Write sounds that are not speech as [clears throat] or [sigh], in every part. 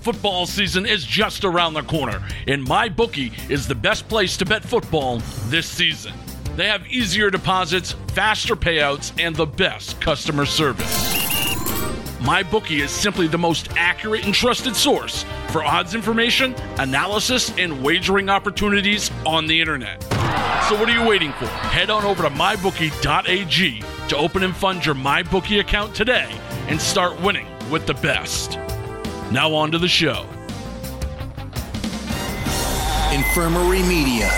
Football season is just around the corner, and MyBookie is the best place to bet football this season. They have easier deposits, faster payouts, and the best customer service. MyBookie is simply the most accurate and trusted source for odds information, analysis, and wagering opportunities on the internet. So what are you waiting for? Head on over to mybookie.ag to open and fund your MyBookie account today and start winning with the best. Now on to the show. Infirmary Media.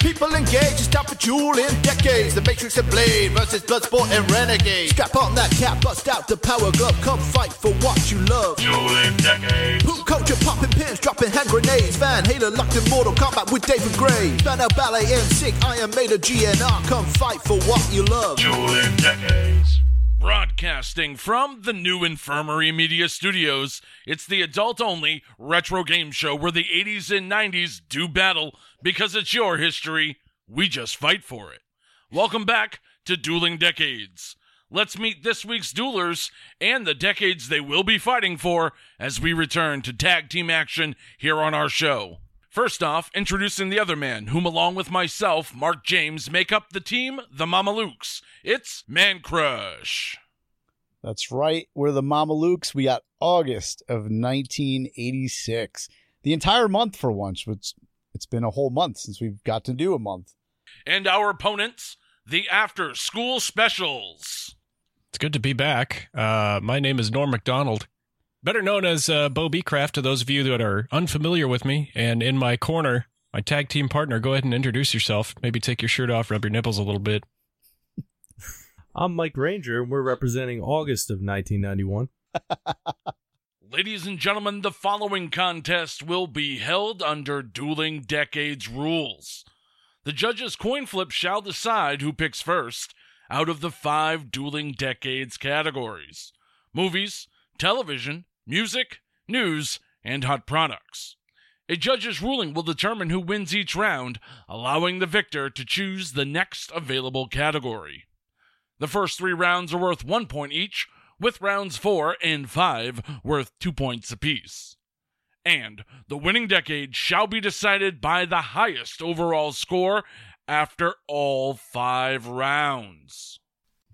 People engaged, stop for jewel in decades. The Matrix and Blade versus Bloodsport and Renegade. Strap on that cap, bust out the power glove. Come fight for what you love. Dueling decades. Poop culture, popping pins, dropping hand grenades. Van Halen locked in Mortal Kombat with David Gray. Banner Ballet and Sick, Iron Maiden, GNR. Come fight for what you love. Dueling decades. Broadcasting from the new Infirmary Media Studios, it's the adult only retro game show where the 80s and 90s do battle because it's your history. We just fight for it. Welcome back to Dueling Decades. Let's meet this week's duelers and the decades they will be fighting for as we return to tag team action here on our show. First off, introducing the other man, whom along with myself, Marc James, make up the team, the Mamalukes. It's Man Crush. That's right. We're the Mamalukes. We got August of 1986. The entire month for once, which it's been a whole month since we've got to do a month. And our opponents, the After School Specials. It's good to be back. Uh, my name is Norm Macdonald, better known as uh, Beau Becraft to those of you that are unfamiliar with me. And in my corner, my tag team partner, go ahead and introduce yourself. Maybe take your shirt off, rub your nipples a little bit. I'm Mike Ranger, and we're representing August of 1991. [laughs] Ladies and gentlemen, the following contest will be held under Dueling Decades rules. The judges' coin flip shall decide who picks first out of the five Dueling Decades categories movies, television, music, news, and hot products. A judge's ruling will determine who wins each round, allowing the victor to choose the next available category. The first three rounds are worth one point each, with rounds four and five worth two points apiece. And the winning decade shall be decided by the highest overall score after all five rounds.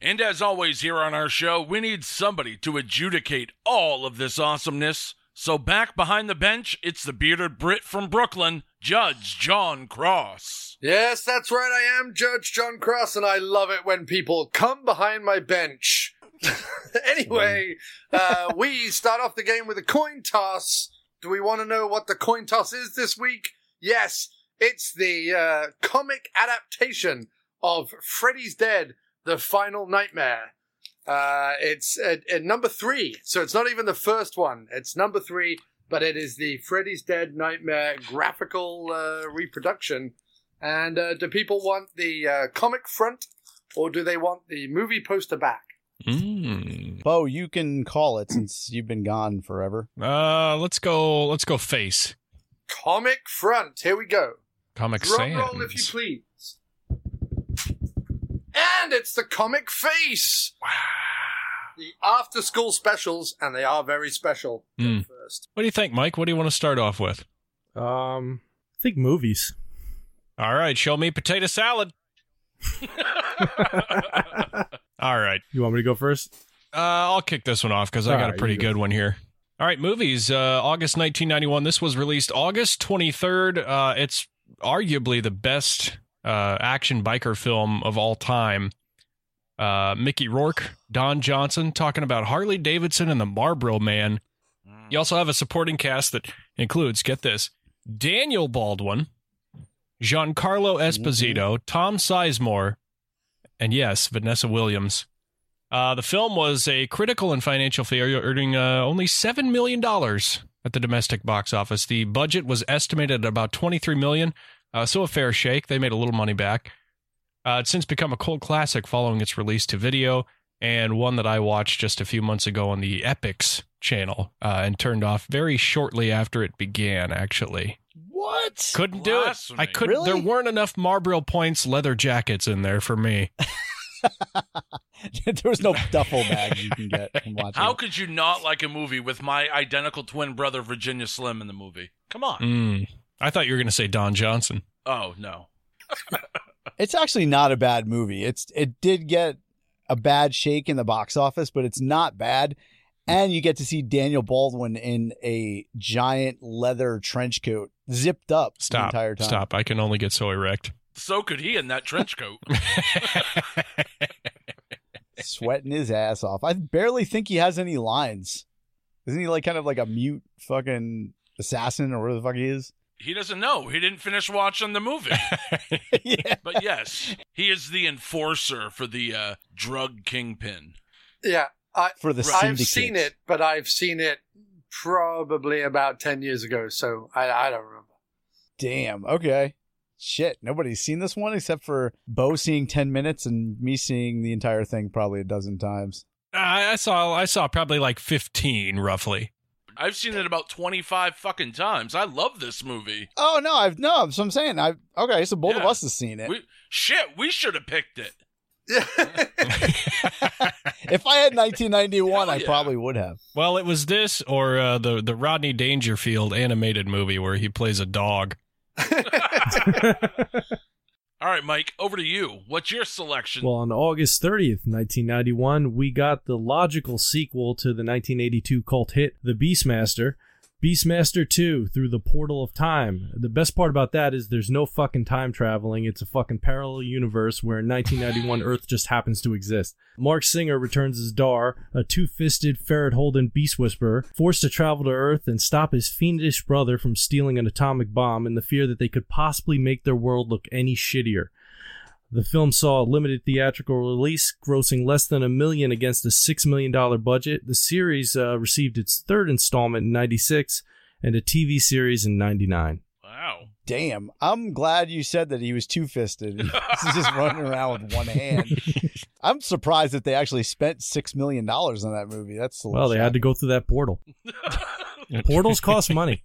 And as always, here on our show, we need somebody to adjudicate all of this awesomeness. So, back behind the bench, it's the bearded Brit from Brooklyn, Judge Jon Cross. Yes, that's right. I am Judge Jon Cross, and I love it when people come behind my bench. [laughs] anyway, uh, we start off the game with a coin toss. Do we want to know what the coin toss is this week? Yes, it's the uh, comic adaptation of Freddy's Dead, The Final Nightmare. Uh, it's at, at number three, so it's not even the first one. It's number three, but it is the Freddy's Dead Nightmare graphical uh, reproduction. And uh, do people want the uh, comic front, or do they want the movie poster back? Mm. Beau, you can call it since you've been gone forever. Uh, let's go. Let's go face. Comic front. Here we go. Comic Drum Sans. roll, if you please. And it's the comic face. Wow. The after school specials, and they are very special. Mm. First. What do you think, Mike? What do you want to start off with? Um, I think movies. All right, show me potato salad. [laughs] [laughs] All right. You want me to go first? Uh, I'll kick this one off because I All got a pretty you go. good one here. All right, movies. Uh, August 1991. This was released August 23rd. Uh, it's arguably the best uh, action biker film of all time. Uh, Mickey Rourke, Don Johnson talking about Harley Davidson and the Marlboro Man. You also have a supporting cast that includes, get this, Daniel Baldwin, Giancarlo Esposito, Tom Sizemore, and yes, Vanessa Williams. Uh, the film was a critical and financial failure, earning uh, only $7 million at the domestic box office. The budget was estimated at about 23 million, uh, so a fair shake. They made a little money back. Uh, it's since become a cult classic following its release to video, and one that I watched just a few months ago on the Epix channel uh, and turned off very shortly after it began, actually. What? Couldn't do it. I couldn't. Really? There weren't enough Marlboro points leather jackets in there for me. [laughs] there was no duffel bag you can get from watching. How it. could you not like a movie with my identical twin brother Virginia Slim in the movie? Come on. Mm. I thought you were going to say Don Johnson. Oh no. [laughs] It's actually not a bad movie. It's it did get a bad shake in the box office, but it's not bad. And you get to see Daniel Baldwin in a giant leather trench coat, zipped up the Stop. entire time. Stop. I can only get so erect. So could he in that trench coat. [laughs] sweating his ass off. I barely think he has any lines. Isn't he like kind of like a mute fucking assassin or whatever the fuck he is? he doesn't know. He didn't finish watching the movie. [laughs] yeah. But yes, he is the enforcer for the uh, drug kingpin. Yeah, I, For the I've seen it, but I've seen it probably about 10 years ago, so I, I don't remember. Damn. Okay. Shit. Nobody's seen this one except for Beau seeing 10 minutes and me seeing the entire thing probably a dozen times. I, I saw. I saw probably like fifteen, roughly. I've seen it about 25 fucking times. I love this movie. Oh, no. I've, no. So I'm saying, I, okay. So both of us have seen it. We, shit, we should have picked it. [laughs] if I had 1991, Hell I yeah. probably would have. well, it was this or uh, the the Rodney Dangerfield animated movie where he plays a dog. [laughs] [laughs] All right, Mike, over to you. What's your selection? Well, on August 30th, 1991, we got the logical sequel to the 1982 cult hit, The Beastmaster. Beastmaster 2 Through the Portal of Time. The best part about that is there's no fucking time traveling. It's a fucking parallel universe where in 1991 Earth just happens to exist. Marc Singer returns as Dar, a two-fisted ferret holding beast whisperer, forced to travel to Earth and stop his fiendish brother from stealing an atomic bomb in the fear that they could possibly make their world look any shittier. The film saw a limited theatrical release, grossing less than a million against a $6 million budget. The series uh, received its third installment in 96 and a TV series in 99. wow. Damn. I'm glad you said that he was two fisted. He's [laughs] [laughs] just running around with one hand. I'm surprised that they actually spent $6 million on that movie. That's a little Well, they had to go through that portal. [laughs] Portals cost money.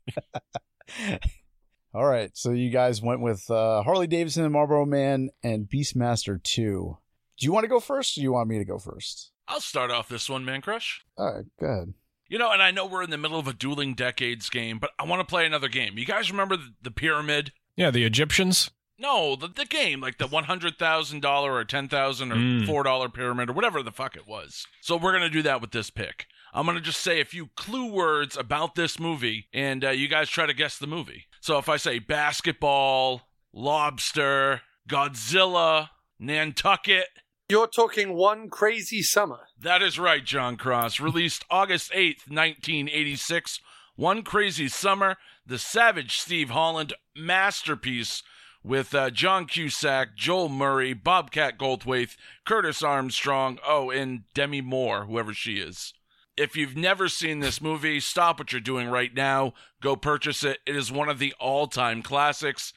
All right, so you guys went with uh, Harley Davidson and Marlboro Man and Beastmaster 2. Do you want to go first or do you want me to go first? I'll start off this one, Man Crush. All right, go ahead. You know, and I know we're in the middle of a dueling decades game, but I want to play another game. You guys remember the, the pyramid? Yeah, the Egyptians. No, the, the game, like the one hundred thousand dollar or ten thousand or Mm. four dollar pyramid or whatever the fuck it was. So we're gonna do that with this pick. I'm gonna just say a few clue words about this movie, and uh, you guys try to guess the movie. So if I say basketball, lobster, Godzilla, Nantucket, You're talking one crazy summer. that is right, Jon Cross. Released August 8th, 1986. One Crazy Summer, the Savage Steve Holland masterpiece with uh, John Cusack, Joel Murray, Bobcat Goldthwait, Curtis Armstrong, oh, and Demi Moore, whoever she is. If you've never seen this movie, stop what you're doing right now. Go purchase it. It is one of the all time classics.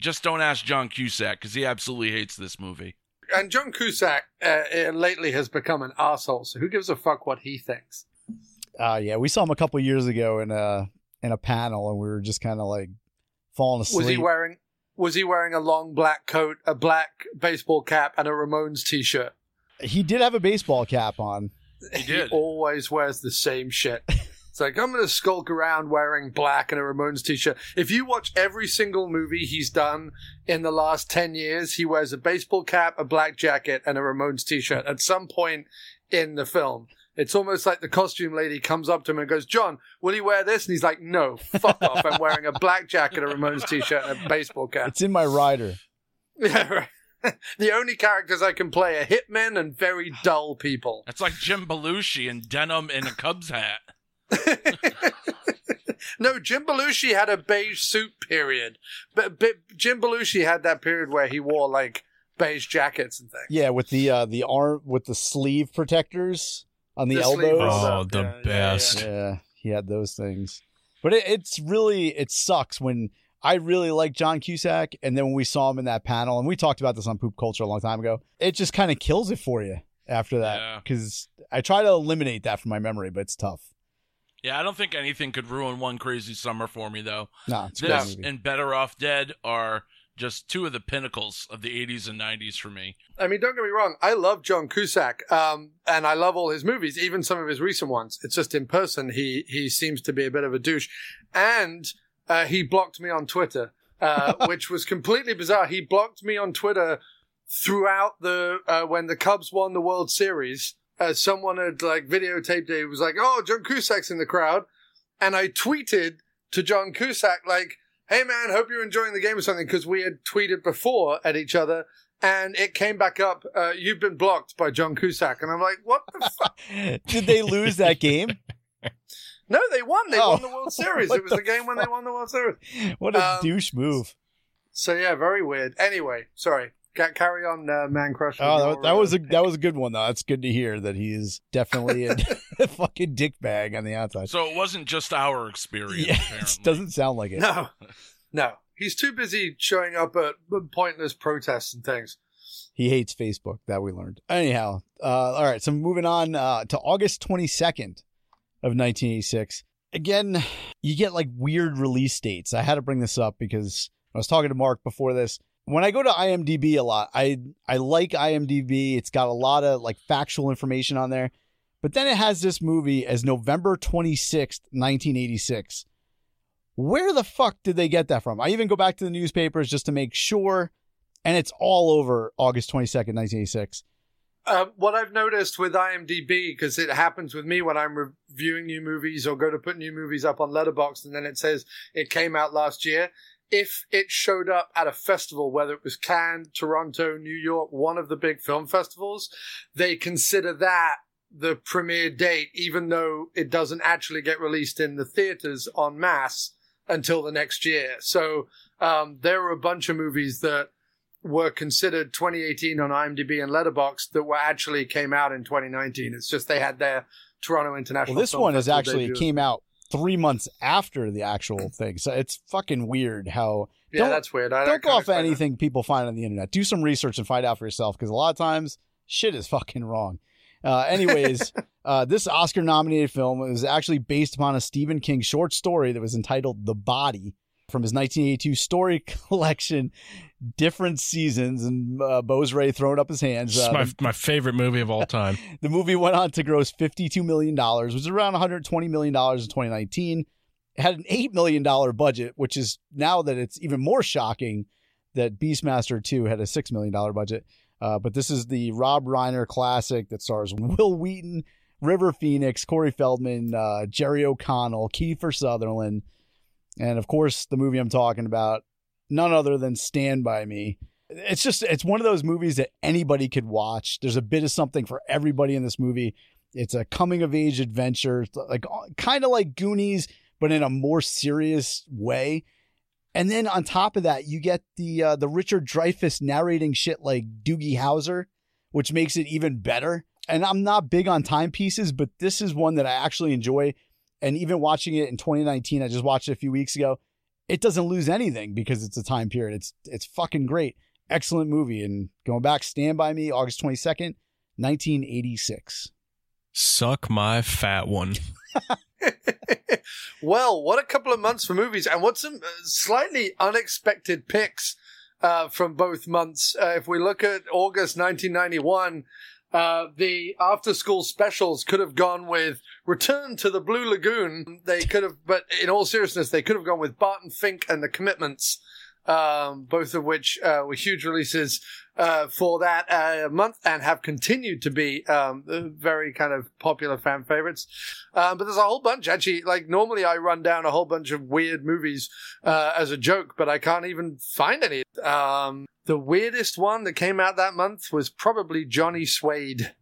Just don't ask John Cusack because he absolutely hates this movie. And John Cusack uh, uh, lately has become an asshole. So who gives a fuck what he thinks? Uh, yeah, we saw him a couple years ago in a in a panel, and we were just kind of like falling asleep. Was he wearing? Was he wearing a long black coat, a black baseball cap, and a Ramones t-shirt? He did have a baseball cap on. He did. always wears the same shit. It's like I'm gonna skulk around wearing black and a Ramones t-shirt. If you watch every single movie he's done in the last ten years, he wears a baseball cap, a black jacket, and a Ramones t-shirt at some point in the film. It's almost like the costume lady comes up to him and goes, "John, will you wear this?" And he's like, "No, fuck off! I'm wearing a black jacket, a Ramones t-shirt, and a baseball cap." It's in my rider. [laughs] Yeah, right. [laughs] the only characters I can play are hitmen and very dull people. It's like Jim Belushi in denim and a Cubs hat. [laughs] no, Jim Belushi had a beige suit period, but, but Jim Belushi had that period where he wore like beige jackets and things. Yeah, with the uh, the arm with the sleeve protectors on the, The elbows. Oh, up, the yeah, yeah, yeah. best. Yeah, he had those things. But it, it's really it sucks when I really like John Cusack, and then when we saw him in that panel, and we talked about this on Poop Culture a long time ago, it just kind of kills it for you after that because I try to eliminate that from my memory, but it's tough. Yeah, I don't think anything could ruin one crazy summer for me though. No, it's a great This movie. and Better Off Dead are just two of the pinnacles of the 80s and 90s for me. I mean, don't get me wrong. I love John Cusack, um, and I love all his movies, even some of his recent ones. It's just in person, he he seems to be a bit of a douche, and uh, he blocked me on Twitter, uh, [laughs] which was completely bizarre. He blocked me on Twitter throughout the uh, when the Cubs won the World Series. Uh, someone had like videotaped it. It was like, "Oh, John Cusack's in the crowd," and I tweeted to John Cusack like, "Hey man, hope you're enjoying the game or something," because we had tweeted before at each other. And it came back up. Uh, you've been blocked by John Cusack, and I'm like, "What the [laughs] fuck?" Did they lose that game? [laughs] No, they won. They Oh. won the World [laughs] Series. It was the the game when they won the World Series. What a Um, douche move. So yeah, very weird. Anyway, sorry. Ca- carry on, uh, man crush. Oh, that, that was a that was a good one though. That's good to hear that he is definitely a, [laughs] [laughs] a fucking dick bag on the outside. So it wasn't just our experience. Yeah, apparently. it doesn't sound like it. no, no. He's too busy showing up at pointless protests and things. He hates Facebook. That we learned. Anyhow, uh, all right. So moving on uh, to August twenty second of nineteen eighty six. Again, you get like weird release dates. I had to bring this up because I was talking to Marc before this. When I go to IMDb a lot, I I like IMDb. It's got a lot of like factual information on there. But then it has this movie as November 26th, 1986. Where the fuck did they get that from? I even go back to the newspapers just to make sure, and it's all over August 22nd, 1986. Uh, what I've noticed with IMDb, because it happens with me when I'm reviewing new movies or go to put new movies up on Letterboxd, and then it says it came out last year. If it showed up at a festival, whether it was Cannes, Toronto, New York, one of the big film festivals, they consider that the premiere date, even though it doesn't actually get released in the theaters en masse until the next year. So um, there are a bunch of movies that were considered 2018 on IMDb and Letterboxd that were actually came out in 2019. It's just they had their Toronto International. Well, this Film one is actually debut. came out three months after the actual thing, so it's fucking weird how. Yeah, that's weird. I, Don't go off explain that. anything people find on the internet. Do some research and find out for yourself because a lot of times shit is fucking wrong. Uh, anyways, [laughs] uh, this Oscar nominated film was actually based upon a Stephen King short story that was entitled The Body from his 1982 story [laughs] collection, Different Seasons. And uh, Beau's Ray throwing up his hands. It's Uh, my, my favorite movie of all [laughs] time. the movie went on to gross $52 million, which is around $120 million in 2019. It had an $8 million budget, which is now that it's even more shocking that Beastmaster 2 had a $6 million budget. Uh, but this is the Rob Reiner classic that stars Wil Wheaton, River Phoenix, Corey Feldman, uh, Jerry O'Connell, Kiefer Sutherland, and of course, the movie I'm talking about, none other than Stand By Me. It's just, it's one of those movies that anybody could watch. There's a bit of something for everybody in this movie. It's a coming of age adventure, like kind of like Goonies, but in a more serious way. And then on top of that, you get the uh, the Richard Dreyfuss narrating shit like Doogie Howser, which makes it even better. And I'm not big on timepieces, but this is one that I actually enjoy. And even watching it in 2019, I just watched it a few weeks ago. It doesn't lose anything because it's a time period. It's it's fucking great, excellent movie. And going back, Stand by Me, August 22nd, 1986. Suck my fat one. [laughs] well, what a couple of months for movies, and what some uh, slightly unexpected picks uh, from both months. Uh, if we look at August 1991, uh, the after school specials could have gone with Return to the Blue Lagoon. They could have, but in all seriousness, they could have gone with Barton Fink and the Commitments. Um, both of which uh, were huge releases uh, for that uh, month and have continued to be um, very kind of popular fan favorites. Um, but there's a whole bunch actually. Like normally, I run down a whole bunch of weird movies uh, as a joke, but I can't even find any. Um, the weirdest one that came out that month was probably Johnny Suede.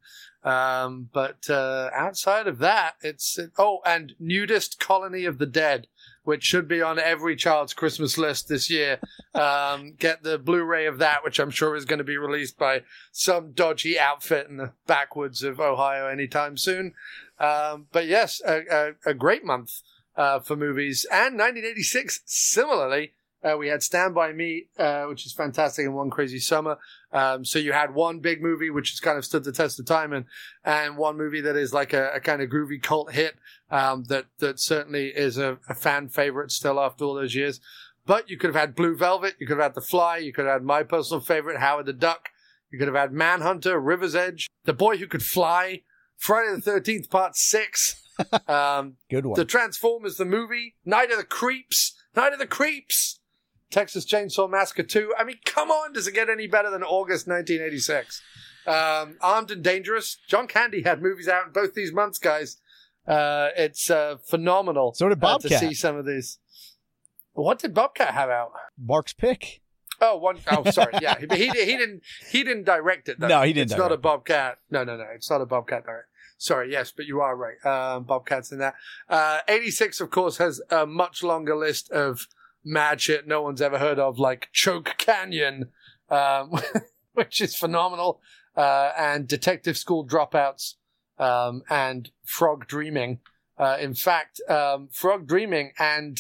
Um, but uh, outside of that, it's oh, and Nudist Colony of the Dead, which should be on every child's Christmas list this year. Um, get the Blu-ray of that, which I'm sure is going to be released by some dodgy outfit in the backwoods of Ohio anytime soon. Um, but yes, a, a, a great month uh, for movies, and 1986 similarly Uh, we had Stand By Me, uh, which is fantastic, and One Crazy Summer. Um, so you had one big movie which has kind of stood the test of time, and and one movie that is like a, a kind of groovy cult hit um, that that certainly is a, a fan favorite still after all those years. But you could have had Blue Velvet, you could have had The Fly, you could have had my personal favorite, Howard the Duck. You could have had Manhunter, River's Edge, The Boy Who Could Fly, Friday the Thirteenth Part Six, [laughs] um, Good one. The Transformers the movie, Night of the Creeps, Night of the Creeps, Texas Chainsaw Massacre 2. I mean, come on, does it get any better than August 1986? Um, Armed and Dangerous. John Candy had movies out in both these months, guys. Uh, it's uh, phenomenal. So did uh, to see some of these. What did Bobcat have out? Marc's pick. Oh, one oh sorry. Yeah, but he, he didn't he didn't direct it. Though. No, he didn't It's not a Bobcat. No, no, no. It's not a Bobcat direct. Sorry, yes, but you are right. Um, Bobcat's in that. Uh, 86, of course, has a much longer list of mad shit no one's ever heard of, like Choke Canyon, um, [laughs] which is phenomenal, uh, and Detective School Dropouts, um, and Frog Dreaming. Uh, in fact, um, Frog Dreaming and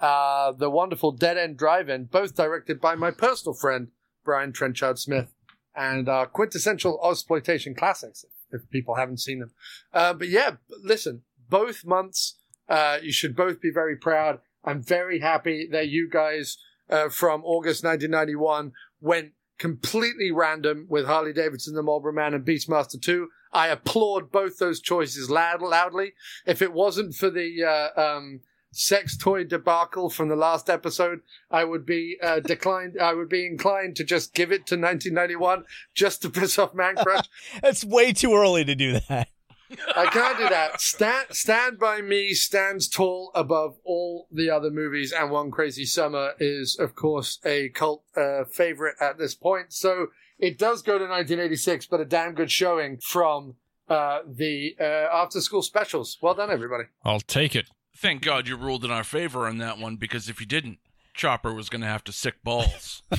uh, the wonderful Dead End Drive-In, both directed by my personal friend Brian Trenchard Smith, and uh, quintessential exploitation classics. If people haven't seen them, uh, but yeah, listen, both months, uh, you should both be very proud. I'm very happy that you guys uh, from August 1991 went completely random with Harley Davidson, The Marlboro Man, and Beastmaster 2. I applaud both those choices loud, loudly. If it wasn't for the uh, um, sex toy debacle from the last episode, I would be uh, [laughs] declined. I would be inclined to just give it to 1991 just to piss off Man Crush. [laughs] It's way too early to do that. I can't do that. Stand, Stand by Me stands tall above all the other movies, and One Crazy Summer is, of course, a cult uh, favorite at this point. So it does go to 1986, but a damn good showing from uh, the uh, after school specials. Well done, everybody. I'll take it. Thank God you ruled in our favor on that one because if you didn't, Chopper was going to have to sick balls. [laughs]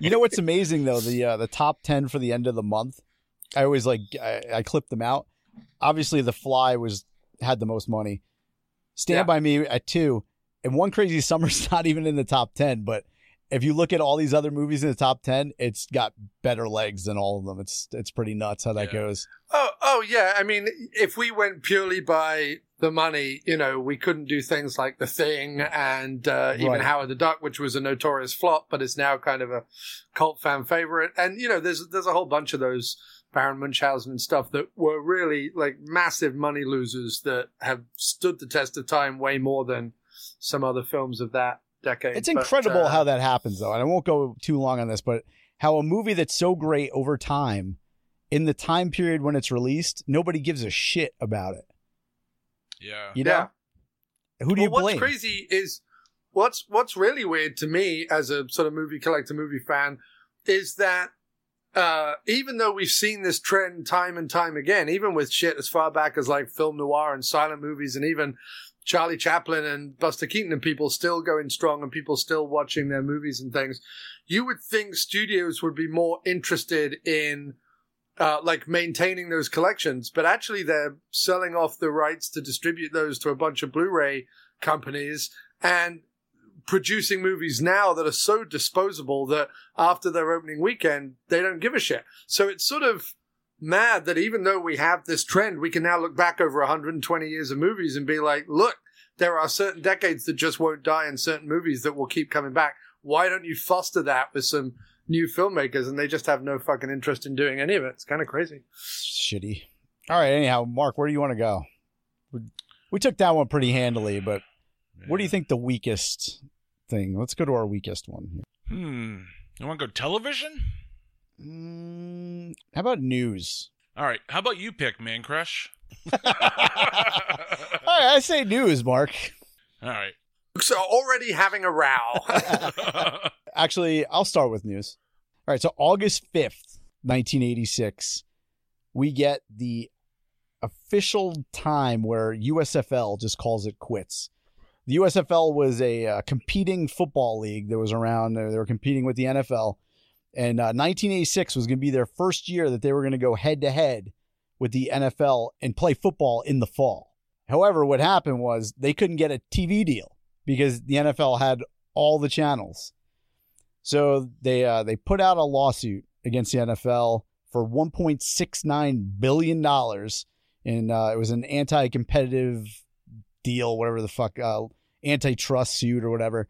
You know what's amazing though the uh, the top ten for the end of the month. I always like I, I clip them out. Obviously, The Fly was had the most money. Stand Yeah. by Me at two, and One Crazy [laughs] Summer's not even in the top ten. But if you look at all these other movies in the top ten, it's got better legs than all of them. It's it's pretty nuts how that Yeah. goes. Oh, oh yeah. I mean, if we went purely by the money, you know, we couldn't do things like The Thing and uh, even Right. Howard the Duck, which was a notorious flop, but is now kind of a cult fan favorite. And you know, there's there's a whole bunch of those Baron Munchausen and stuff that were really like massive money losers that have stood the test of time way more than some other films of that decade. It's But, incredible uh, how that happens, though. And I won't go too long on this, but how a movie that's so great over time, in the time period when it's released, nobody gives a shit about it. yeah. You know? Yeah. Who do you well, what's crazy is what's what's really weird to me as a sort of movie collector, movie fan, is that uh, even though we've seen this trend time and time again, even with shit as far back as like film noir and silent movies, and even Charlie Chaplin and Buster Keaton and people still going strong and people still watching their movies and things, you would think studios would be more interested in uh, like maintaining those collections, but actually they're selling off the rights to distribute those to a bunch of Blu-ray companies and producing movies now that are so disposable that after their opening weekend, they don't give a shit. So it's sort of mad that even though we have this trend, we can now look back over 120 years of movies and be like, look, there are certain decades that just won't die and certain movies that will keep coming back. Why don't you foster that with some new filmmakers? And they just have no fucking interest in doing any of it. It's kind of crazy. Shitty. All right. Anyhow, Marc, where do you want to go? We- We took that one pretty handily, but what do you think the weakest thing? Let's go to our weakest one. here. Hmm. You want to go television? Mm, how about news? All right. How about you pick Man Crush? [laughs] All right, I say news, Marc. All right. So already having a row. [laughs] Actually, I'll start with news. All right, so August 5th, 1986, we get the official time where USFL just calls it quits. The USFL was a uh, competing football league that was around. uh, They were competing with the NFL. And uh, 1986 was going to be their first year that they were going to go head to head with the NFL and play football in the fall. However, what happened was they couldn't get a TV deal because the NFL had all the channels. So they uh, they put out a lawsuit against the NFL for 1.69 billion dollars, and uh, it was an anti-competitive deal, whatever the fuck, uh, antitrust suit or whatever.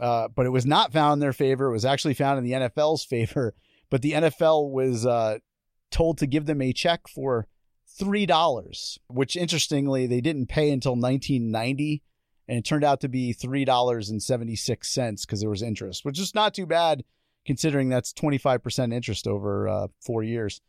Uh, but it was not found in their favor. It was actually found in the NFL's [laughs] favor. But the NFL was uh, told to give them a check for three dollars, which interestingly they didn't pay until 1990, and it turned out to be three dollars and seventy six cents because there was interest, which is not too bad considering that's 25 percent interest over uh, four years.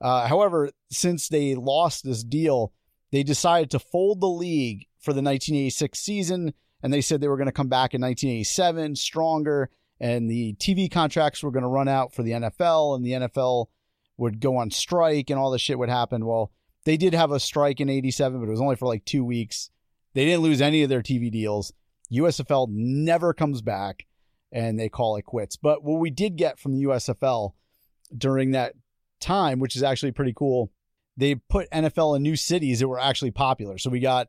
Uh, however, since they lost this deal, they decided to fold the league for the 1986 season, and they said they were going to come back in 1987 stronger, and the TV contracts were going to run out for the NFL, and the NFL would go on strike, and all this shit would happen. Well, they did have a strike in 87, but it was only for like two weeks. They didn't lose any of their TV deals. USFL never comes back, and they call it quits. But what we did get from the USFL during that time, which is actually pretty cool, they put NFL in new cities that were actually popular. So we got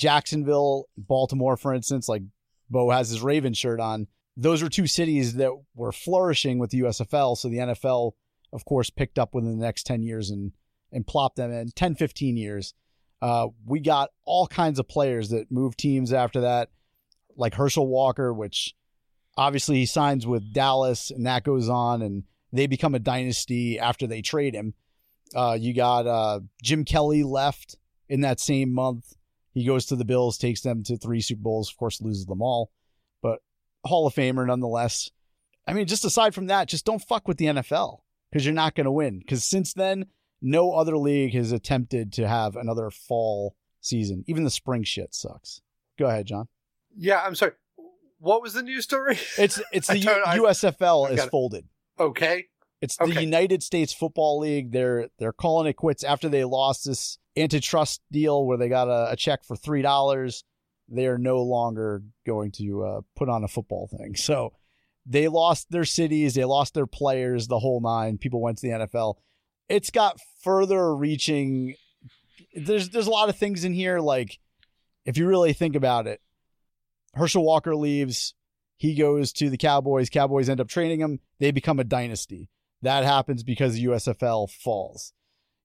Jacksonville, Baltimore, for instance, like Beau has his Raven shirt on. Those were two cities that were flourishing with the USFL. So the NFL, of course, picked up within the next 10 years and, and plopped them in 10, 15 years. Uh, we got all kinds of players that moved teams after that, like Herschel Walker, which obviously he signs with Dallas and that goes on and they become a dynasty after they trade him. Uh, you got uh, Jim Kelly left in that same month. He goes to the Bills, takes them to three Super Bowls, of course, loses them all, but Hall of Famer nonetheless. I mean, just aside from that, just don't fuck with the NFL because you're not going to win. Because since then, no other league has attempted to have another fall season. Even the spring shit sucks. Go ahead, Jon. Yeah, I'm sorry. What was the news story? It's it's [laughs] the don't- I- U- USFL I is it. folded. Okay. It's the Okay. United States Football League. They're they're calling it quits after they lost this antitrust deal where they got a, a check for three dollars. They are no longer going to uh, put on a football thing. So they lost their cities, they lost their players, the whole nine. People went to the NFL. It's got further reaching. There's there's a lot of things in here. Like if you really think about it, Herschel Walker leaves. He goes to the Cowboys. Cowboys end up trading him. They become a dynasty. That happens because the USFL falls.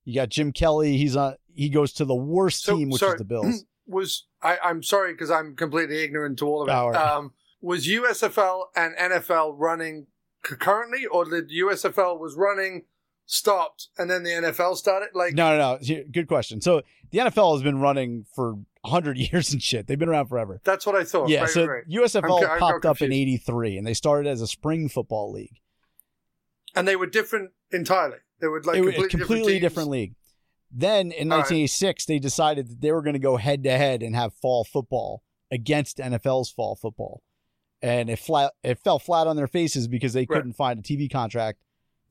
You got Jim Kelly. He's on. He goes to the worst So, team, which sorry. is the Bills. [clears throat] Was I, I'm sorry because I'm completely ignorant to all of it. Um, was USFL and NFL running concurrently, or did USFL was running, stopped, and then the NFL started? Like, no, no, no. Good question. So the NFL has been running for hundred [laughs] years and shit. They've been around forever. that's what I thought. yeah. Right, so right. USFL I'm- I'm popped up in '83, and they started as a spring football league. And they were different entirely. They were like it completely, completely different, different, league. Then in All right. 1986, they decided that they were going to go head to head and have fall football against NFL's fall football, and it flat it fell flat on their faces because they couldn't find a TV contract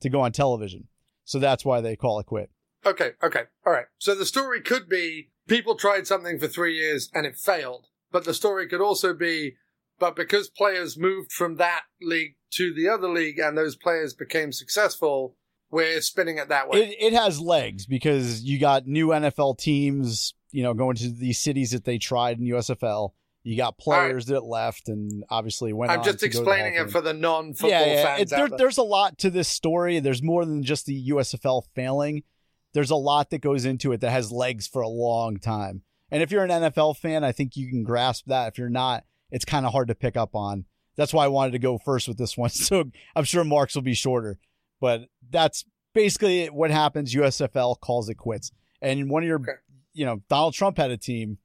to go on television. So that's why they call it quit. Okay, okay, all right. So the story could be people tried something for three years and it failed, but the story could also be, but because players moved from that league to the other league and those players became successful, we're spinning it that way. It it has legs because you got new NFL teams, you know, going to these cities that they tried in USFL. You got players that left and obviously went. I'm just to go to explaining it for the non-football It- fans there- out there. there's a lot to this story. There's more than just the USFL failing. There's a lot that goes into it that has legs for a long time. And if you're an NFL fan, I think you can grasp that. If you're not, it's kind of hard to pick up on. That's why I wanted to go first with this one. [laughs] So I'm sure Marc's will be shorter. But that's basically what happens. USFL calls it quits. And one of your, Okay. you know, Donald Trump had a team.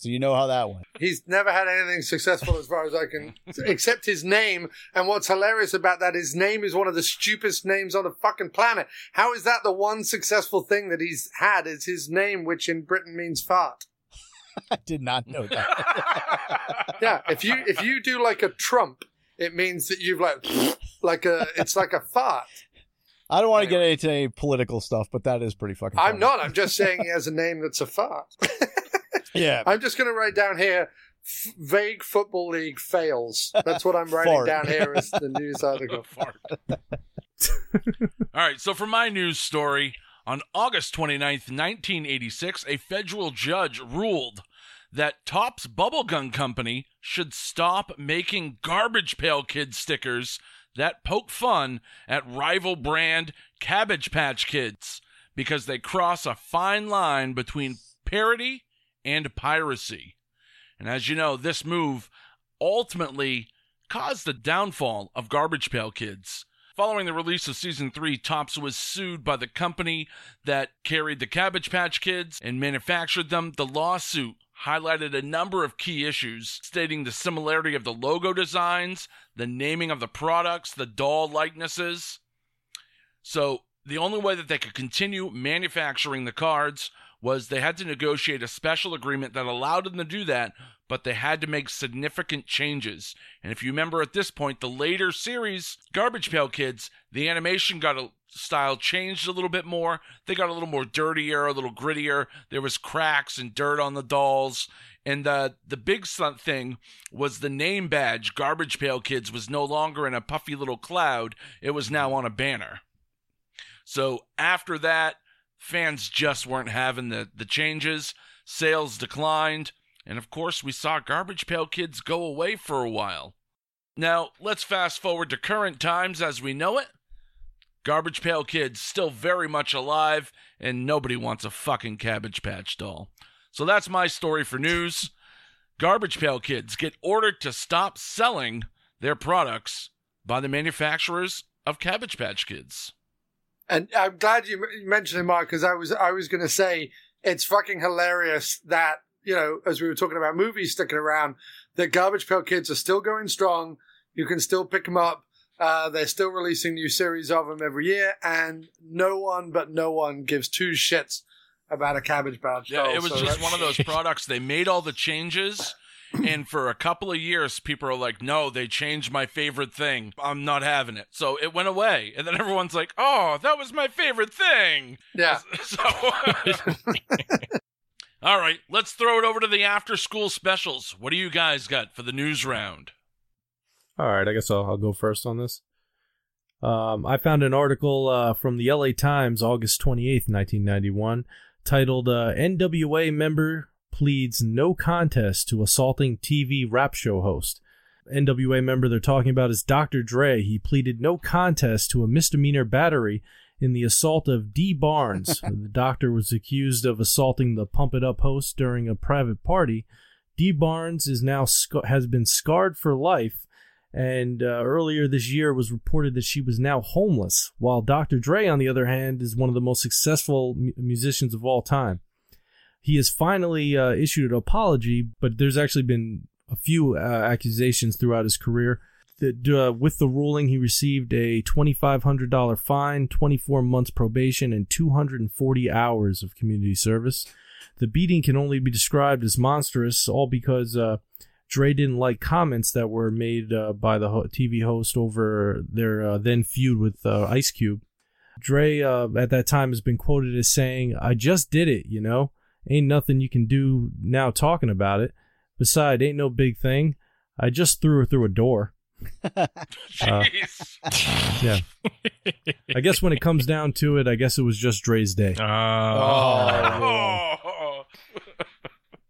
So you know how that went. He's never had anything successful as far as I can, except his name. And what's hilarious about that, his name is one of the stupidest names on the fucking planet. How is that the one successful thing that he's had? Is his name, which in Britain means fart. [laughs] I did not know that. [laughs] Yeah, if you if you do like a Trump, it means that you've like like a it's like a fart. I don't want to get into any political stuff, but that is pretty fucking I'm not. I'm just saying he has a name that's a fart. [laughs] Yeah. I'm just going to write down here. F- vague football league fails. That's what I'm writing Fart. down here as the news article. All right, so for my news story, on August 29th, 1986, a federal judge ruled that Topps Bubblegum Company should stop making Garbage Pail Kid stickers that poke fun at rival brand Cabbage Patch Kids because they cross a fine line between parody and piracy. And as you know, this move ultimately caused the downfall of Garbage Pail Kids. Following the release of season three, Topps was sued by the company that carried the Cabbage Patch Kids and manufactured them. The lawsuit highlighted a number of key issues, stating the similarity of the logo designs, the naming of the products, the doll likenesses. So, the only way that they could continue manufacturing the cards was they had to negotiate a special agreement that allowed them to do that, but they had to make significant changes. And if you remember at this point, the later series, Garbage Pail Kids, the animation got a style changed a little bit more. They got a little more dirtier, a little grittier. There was cracks and dirt on the dolls. And the the big thing was the name badge. Garbage Pail Kids was no longer in a puffy little cloud. It was now on a banner. So after that, fans just weren't having the, the changes. Sales declined. And of course, we saw Garbage Pail Kids go away for a while. Now, let's fast forward to current times as we know it. Garbage Pail Kids still very much alive, and nobody wants a fucking Cabbage Patch doll. So that's my story for news. [laughs] Garbage Pail Kids get ordered to stop selling their products by the manufacturers of Cabbage Patch Kids. And I'm glad you mentioned it, Marc, because I was I was going to say it's fucking hilarious that you know as we were talking about movies sticking around, that Garbage Pail Kids are still going strong. You can still pick them up. Uh, they're still releasing new series of them every year, and no one but no one gives two shits about a Cabbage Patch. Yeah, it was so just one of those [laughs] products. They made all the changes, and for a couple of years, people are like, "No, they changed my favorite thing. I'm not having it." So it went away, and then everyone's like, "Oh, that was my favorite thing." Yeah. [laughs] So, [laughs] all right, let's throw it over to the after-school specials. What do you guys got for the news round? All right, I guess I'll, I'll go first on this. Um, I found an article uh, from the LA Times, August 28th, 1991, titled uh, NWA Member Pleads No Contest to Assaulting TV Rap Show Host. NWA member they're talking about is Dr. Dre. He pleaded no contest to a misdemeanor battery in the assault of Dee Barnes. [laughs] the doctor was accused of assaulting the Pump It Up host during a private party. Dee Barnes is now sc- has been scarred for life and uh, earlier this year it was reported that she was now homeless, while Dr. Dre, on the other hand, is one of the most successful mu- musicians of all time. He has finally uh, issued an apology, but there's actually been a few uh, accusations throughout his career. That, uh, with the ruling, he received a $2,500 fine, 24 months probation, and 240 hours of community service. The beating can only be described as monstrous, all because uh, Dre didn't like comments that were made uh, by the TV host over their uh, then feud with uh, Ice Cube. Dre uh, at that time has been quoted as saying, "I just did it, you know. Ain't nothing you can do now talking about it. Besides, ain't no big thing. I just threw her through a door." [laughs] Jeez. Yeah. I guess when it comes down to it, I guess it was just Dre's day. Uh, oh.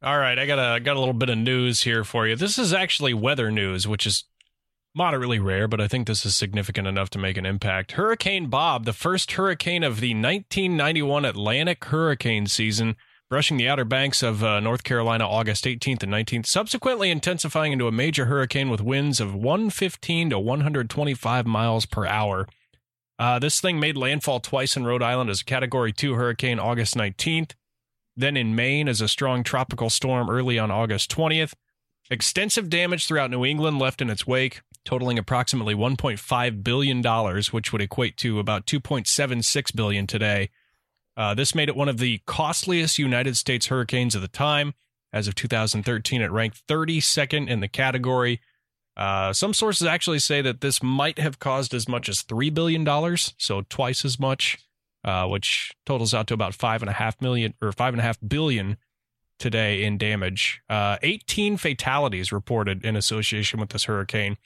All right, I got a got a little bit of news here for you. This is actually weather news, which is moderately rare, but I think this is significant enough to make an impact. Hurricane Bob, the first hurricane of the 1991 Atlantic hurricane season, brushing the outer banks of uh, North Carolina August 18th and 19th, subsequently intensifying into a major hurricane with winds of 115 to 125 miles per hour. Uh, this thing made landfall twice in Rhode Island as a Category 2 hurricane August 19th then in Maine as a strong tropical storm early on August 20th. Extensive damage throughout New England left in its wake, totaling approximately 1.5 billion dollars, which would equate to about 2.76 billion today. Uh, this made it one of the costliest United States hurricanes of the time. As of 2013, it ranked 32nd in the category. Uh, some sources actually say that this might have caused as much as $3 billion, so twice as much uh, which totals out to about five and a half million or five and a half billion today in damage. Uh, 18 fatalities reported in association with this hurricane.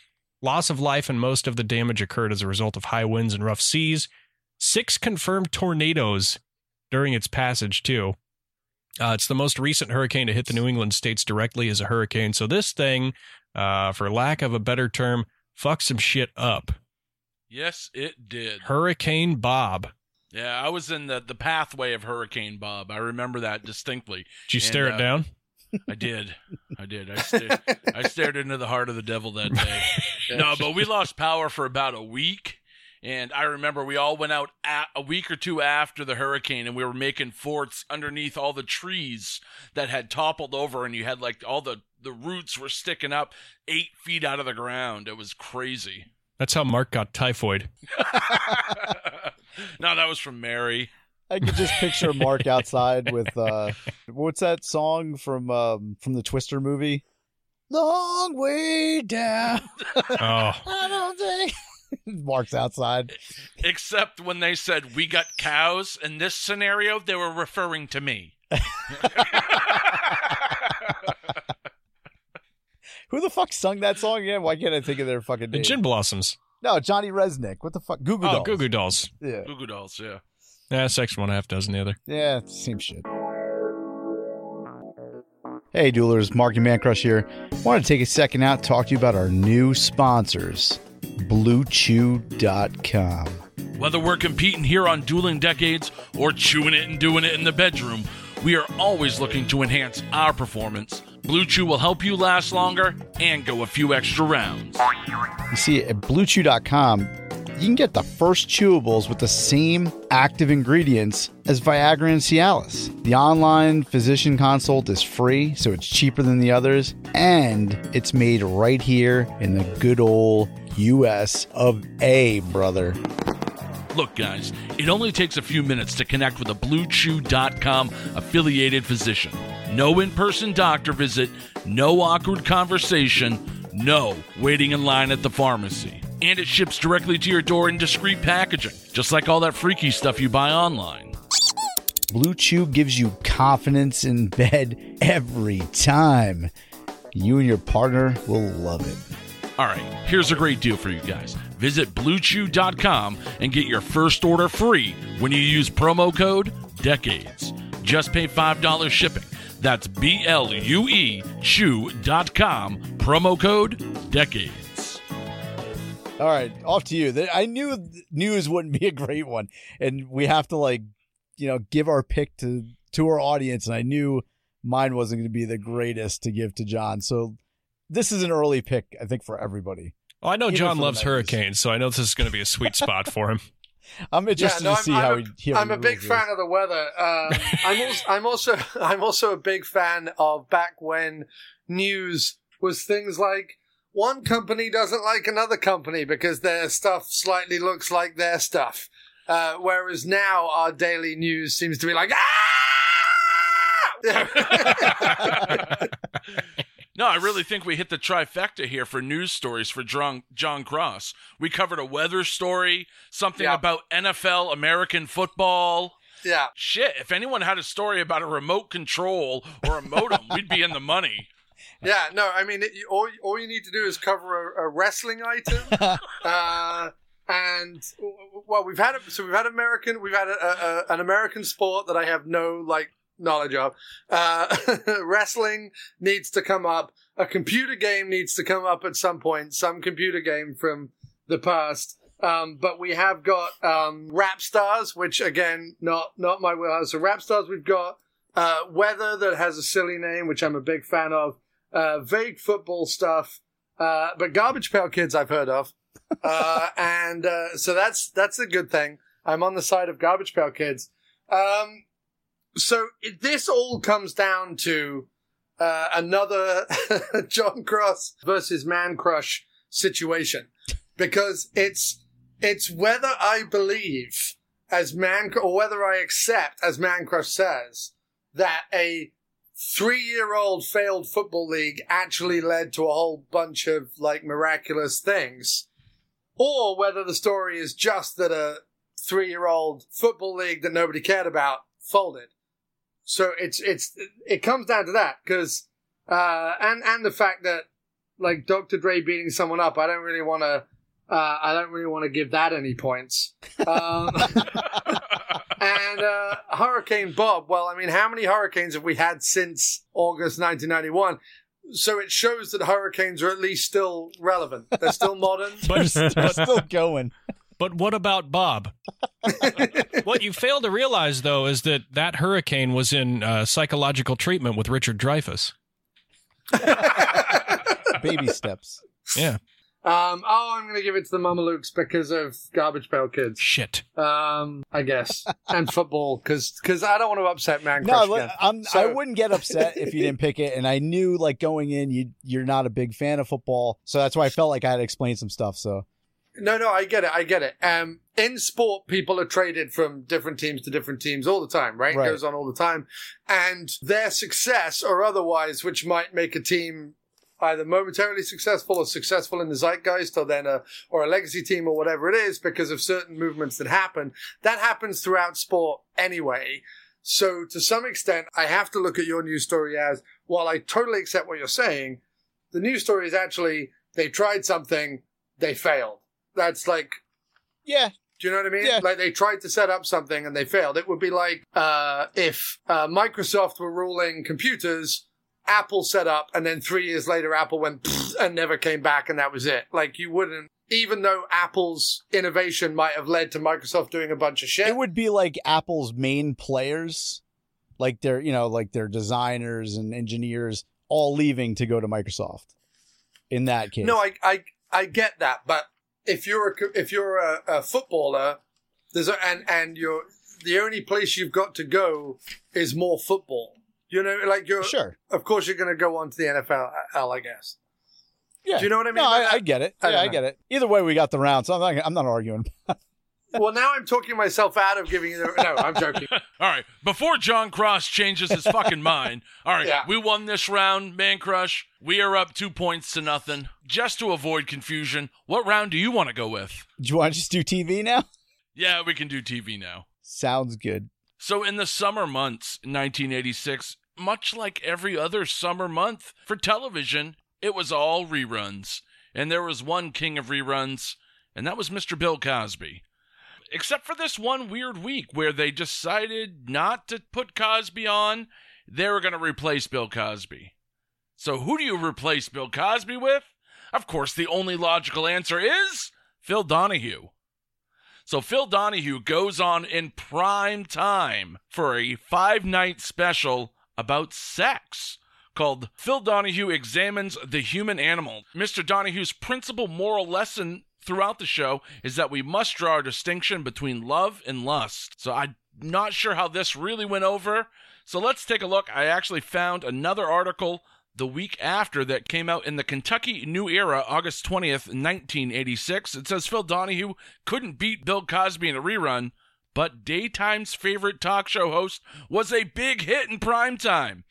Loss of life and most of the damage occurred as a result of high winds and rough seas. Six confirmed tornadoes during its passage, too. Uh, it's the most recent hurricane to hit the New England states directly as a hurricane. So this thing, uh, for lack of a better term, fucked some shit up. Yes, it did. Hurricane Bob. Yeah, I was in the, the pathway of Hurricane Bob. I remember that distinctly. Did you stare it uh, down? I did. I did. I stared, I stared into the heart of the devil that day. [laughs] No, but we lost power for about a week. And I remember we all went out at, a week or two after the hurricane and we were making forts underneath all the trees that had toppled over. And you had like all the, the roots were sticking up eight feet out of the ground. It was crazy. That's how Marc got typhoid. [laughs] no, that was from Mary. I could just picture Marc outside with uh what's that song from um from the Twister movie? Long way down. Oh, [laughs] I don't think [laughs] Marc's outside. Except when they said we got cows in this scenario, they were referring to me. [laughs] Who the fuck sung that song again? Why can't I think of their fucking the name? Gin Blossoms. no, Johnny Rzeznik. What the fuck? Goo Goo Oh, Dolls. Goo Goo Dolls. Yeah. Goo Goo Dolls, yeah. Yeah, section one, half dozen the other. Yeah, same shit. Hey, duelers, Marky Man Crush here. I Want to take a second out to talk to you about our new sponsors, BlueChew.com. Whether we're competing here on Dueling Decades or chewing it and doing it in the bedroom, we are always looking to enhance our performance. Blue Chew will help you last longer and go a few extra rounds. You see, at BlueChew.com, you can get the first chewables with the same active ingredients as Viagra and Cialis. The online physician consult is free, so it's cheaper than the others, and it's made right here in the good old US of A, brother. Look, guys, it only takes a few minutes to connect with a BlueChew.com affiliated physician. No in person doctor visit, no awkward conversation, no waiting in line at the pharmacy. And it ships directly to your door in discreet packaging, just like all that freaky stuff you buy online. Blue Chew gives you confidence in bed every time. You and your partner will love it. All right, here's a great deal for you guys. Visit bluechew.com and get your first order free when you use promo code DECADES. Just pay $5 shipping. That's B L U E Chew.com, promo code DECADES. All right, off to you. Th- I knew news wouldn't be a great one, and we have to like, you know, give our pick to to our audience. And I knew mine wasn't going to be the greatest to give to Jon. So this is an early pick, I think, for everybody. Oh, I know Even Jon loves hurricanes, so I know this is going to be a sweet spot for him. [laughs] I'm interested no, to see I'm, how I'm he. a, how I'm he a big rules fan of the weather. Um, [laughs] I'm also I'm [laughs] also I'm also a big fan of back when news was things like one company doesn't like another company because their stuff slightly looks like their stuff, uh, whereas now our daily news seems to be like ah. [laughs] No, I really think we hit the trifecta here for news stories for Jon, Jon Cross. We covered a weather story, something Yeah. about NFL, American football. yeah. Shit, if anyone had a story about a remote control or a modem, we'd be in the money. Yeah, no, I mean, it, all, all you need to do is cover a, a wrestling item. [laughs] uh, and, well, we've had, a, so we've had American, we've had a, a, an American sport that I have no, like, knowledge of. Uh, [laughs] wrestling needs to come up. A computer game needs to come up at some point, some computer game from the past. Um, but we have got um, rap stars, which again, not not my wheelhouse. So rap stars, we've got uh, weather that has a silly name, which I'm a big fan of. Uh, vague football stuff, uh, but garbage pail kids I've heard of, uh, [laughs] and uh, so that's that's a good thing. I'm on the side of garbage pail kids. Um, so it, this all comes down to uh, another [laughs] Jon Cross versus Man Crush situation because it's it's whether I believe as Man or whether I accept as Man Crush says that a three-year-old failed football league actually led to a whole bunch of like miraculous things, or whether the story is just that a three-year-old football league that nobody cared about folded. So it's it's it comes down to that because uh, and and the fact that like Dr. Dre beating someone up, I don't really want to. Uh, I don't really want to give that any points. Um, [laughs] and uh, Hurricane Bob, well, I mean, how many hurricanes have we had since August 1991? So it shows that hurricanes are at least still relevant. They're still modern. [laughs] But, They're [laughs] but, still going. but what about Bob? [laughs] what you fail to realize, though, is that that hurricane was in uh, psychological treatment with Richard Dreyfuss. Baby steps. Yeah. Um, oh, I'm going to give it to the Mamalukes because of Garbage Pail Kids. Shit. Um, I guess. and football because I don't want to upset Man No, Crush look, again. I'm, I wouldn't get upset if you didn't pick it. And I knew, like, going in, you you're not a big fan of football, so that's why I felt like I had to explain some stuff. So No, no, I get it. I get it. Um, in sport, people are traded from different teams to different teams all the time, right? Right. It goes on all the time. And their success or otherwise, which might make a team either momentarily successful or successful in the zeitgeist or then a, or a legacy team or whatever it is because of certain movements that happen. That happens throughout sport anyway. So to some extent, I have to look at your news story as, while I totally accept what you're saying, the news story is actually, they tried something, they failed. That's like, yeah, do you know what I mean? Yeah. Like they tried to set up something and they failed. It would be like uh, if uh, Microsoft were ruling computers, Apple set up, and then three years later, Apple went and never came back, and that was it. Like you wouldn't, even though Apple's innovation might have led to Microsoft doing a bunch of shit. it would be like Apple's main players, like their you know like their designers and engineers all leaving to go to Microsoft. In that case, no, I, I, I get that, but if you're a, if you're a, a footballer, there's a, and and you're the only place you've got to go is more football. You know, like you're sure, of course you're going to go on to the NFL, I guess. yeah. Do you know what I mean No, I. I get it. I yeah, I get it. Either way, we got the round, so I'm not. I'm not arguing. [laughs] well, now I'm talking myself out of giving you the. No, I'm joking. [laughs] All right, before Jon Cross changes his fucking mind, all right, Yeah. we won this round, Man Crush. We are up two points to nothing. Just to avoid confusion, what round do you want to go with? Do you want to just do TV now? Yeah, we can do TV now. Sounds good. So, in the summer months 1986, much like every other summer month for television, it was all reruns. And there was one king of reruns, and that was Mr. Bill Cosby. Except for this one weird week where they decided not to put Cosby on, they were going to replace Bill Cosby. So, who do you replace Bill Cosby with? Of course, the only logical answer is Phil Donahue. So Phil Donahue goes on in prime time for a five night special about sex called Phil Donahue Examines the Human Animal. Mr. Donahue's principal moral lesson throughout the show is that we must draw a distinction between love and lust. So I'm not sure how this really went over. So let's take a look. I actually found another article the week after that came out in the Kentucky New Era, August 20th, 1986. It says Phil Donahue couldn't beat Bill Cosby in a rerun, but daytime's favorite talk show host was a big hit in prime time,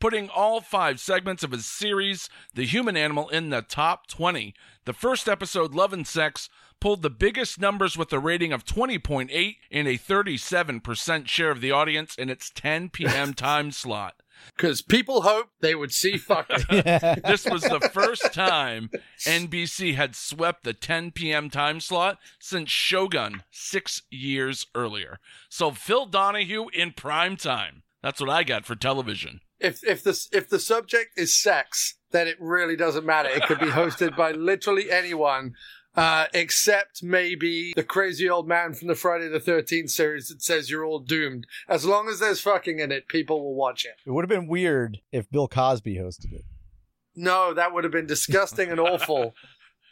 putting all five segments of his series, The Human Animal, in the top 20. The first episode, Love and Sex, pulled the biggest numbers with a rating of 20.8 and a 37% share of the audience in its 10 p.m. [laughs] time slot. Because people hoped they would see fucking. [laughs] This was the first time NBC had swept the 10 p.m. time slot since Shogun six years earlier. So Phil Donahue in prime time. That's what I got for television. if if the if the subject is sex, then it really doesn't matter. It could be hosted by literally anyone. Uh, except maybe the crazy old man from the Friday the 13th series that says you're all doomed. As long as there's fucking in it, people will watch it. It would have been weird if Bill Cosby hosted it. No, that would have been disgusting and awful. [laughs]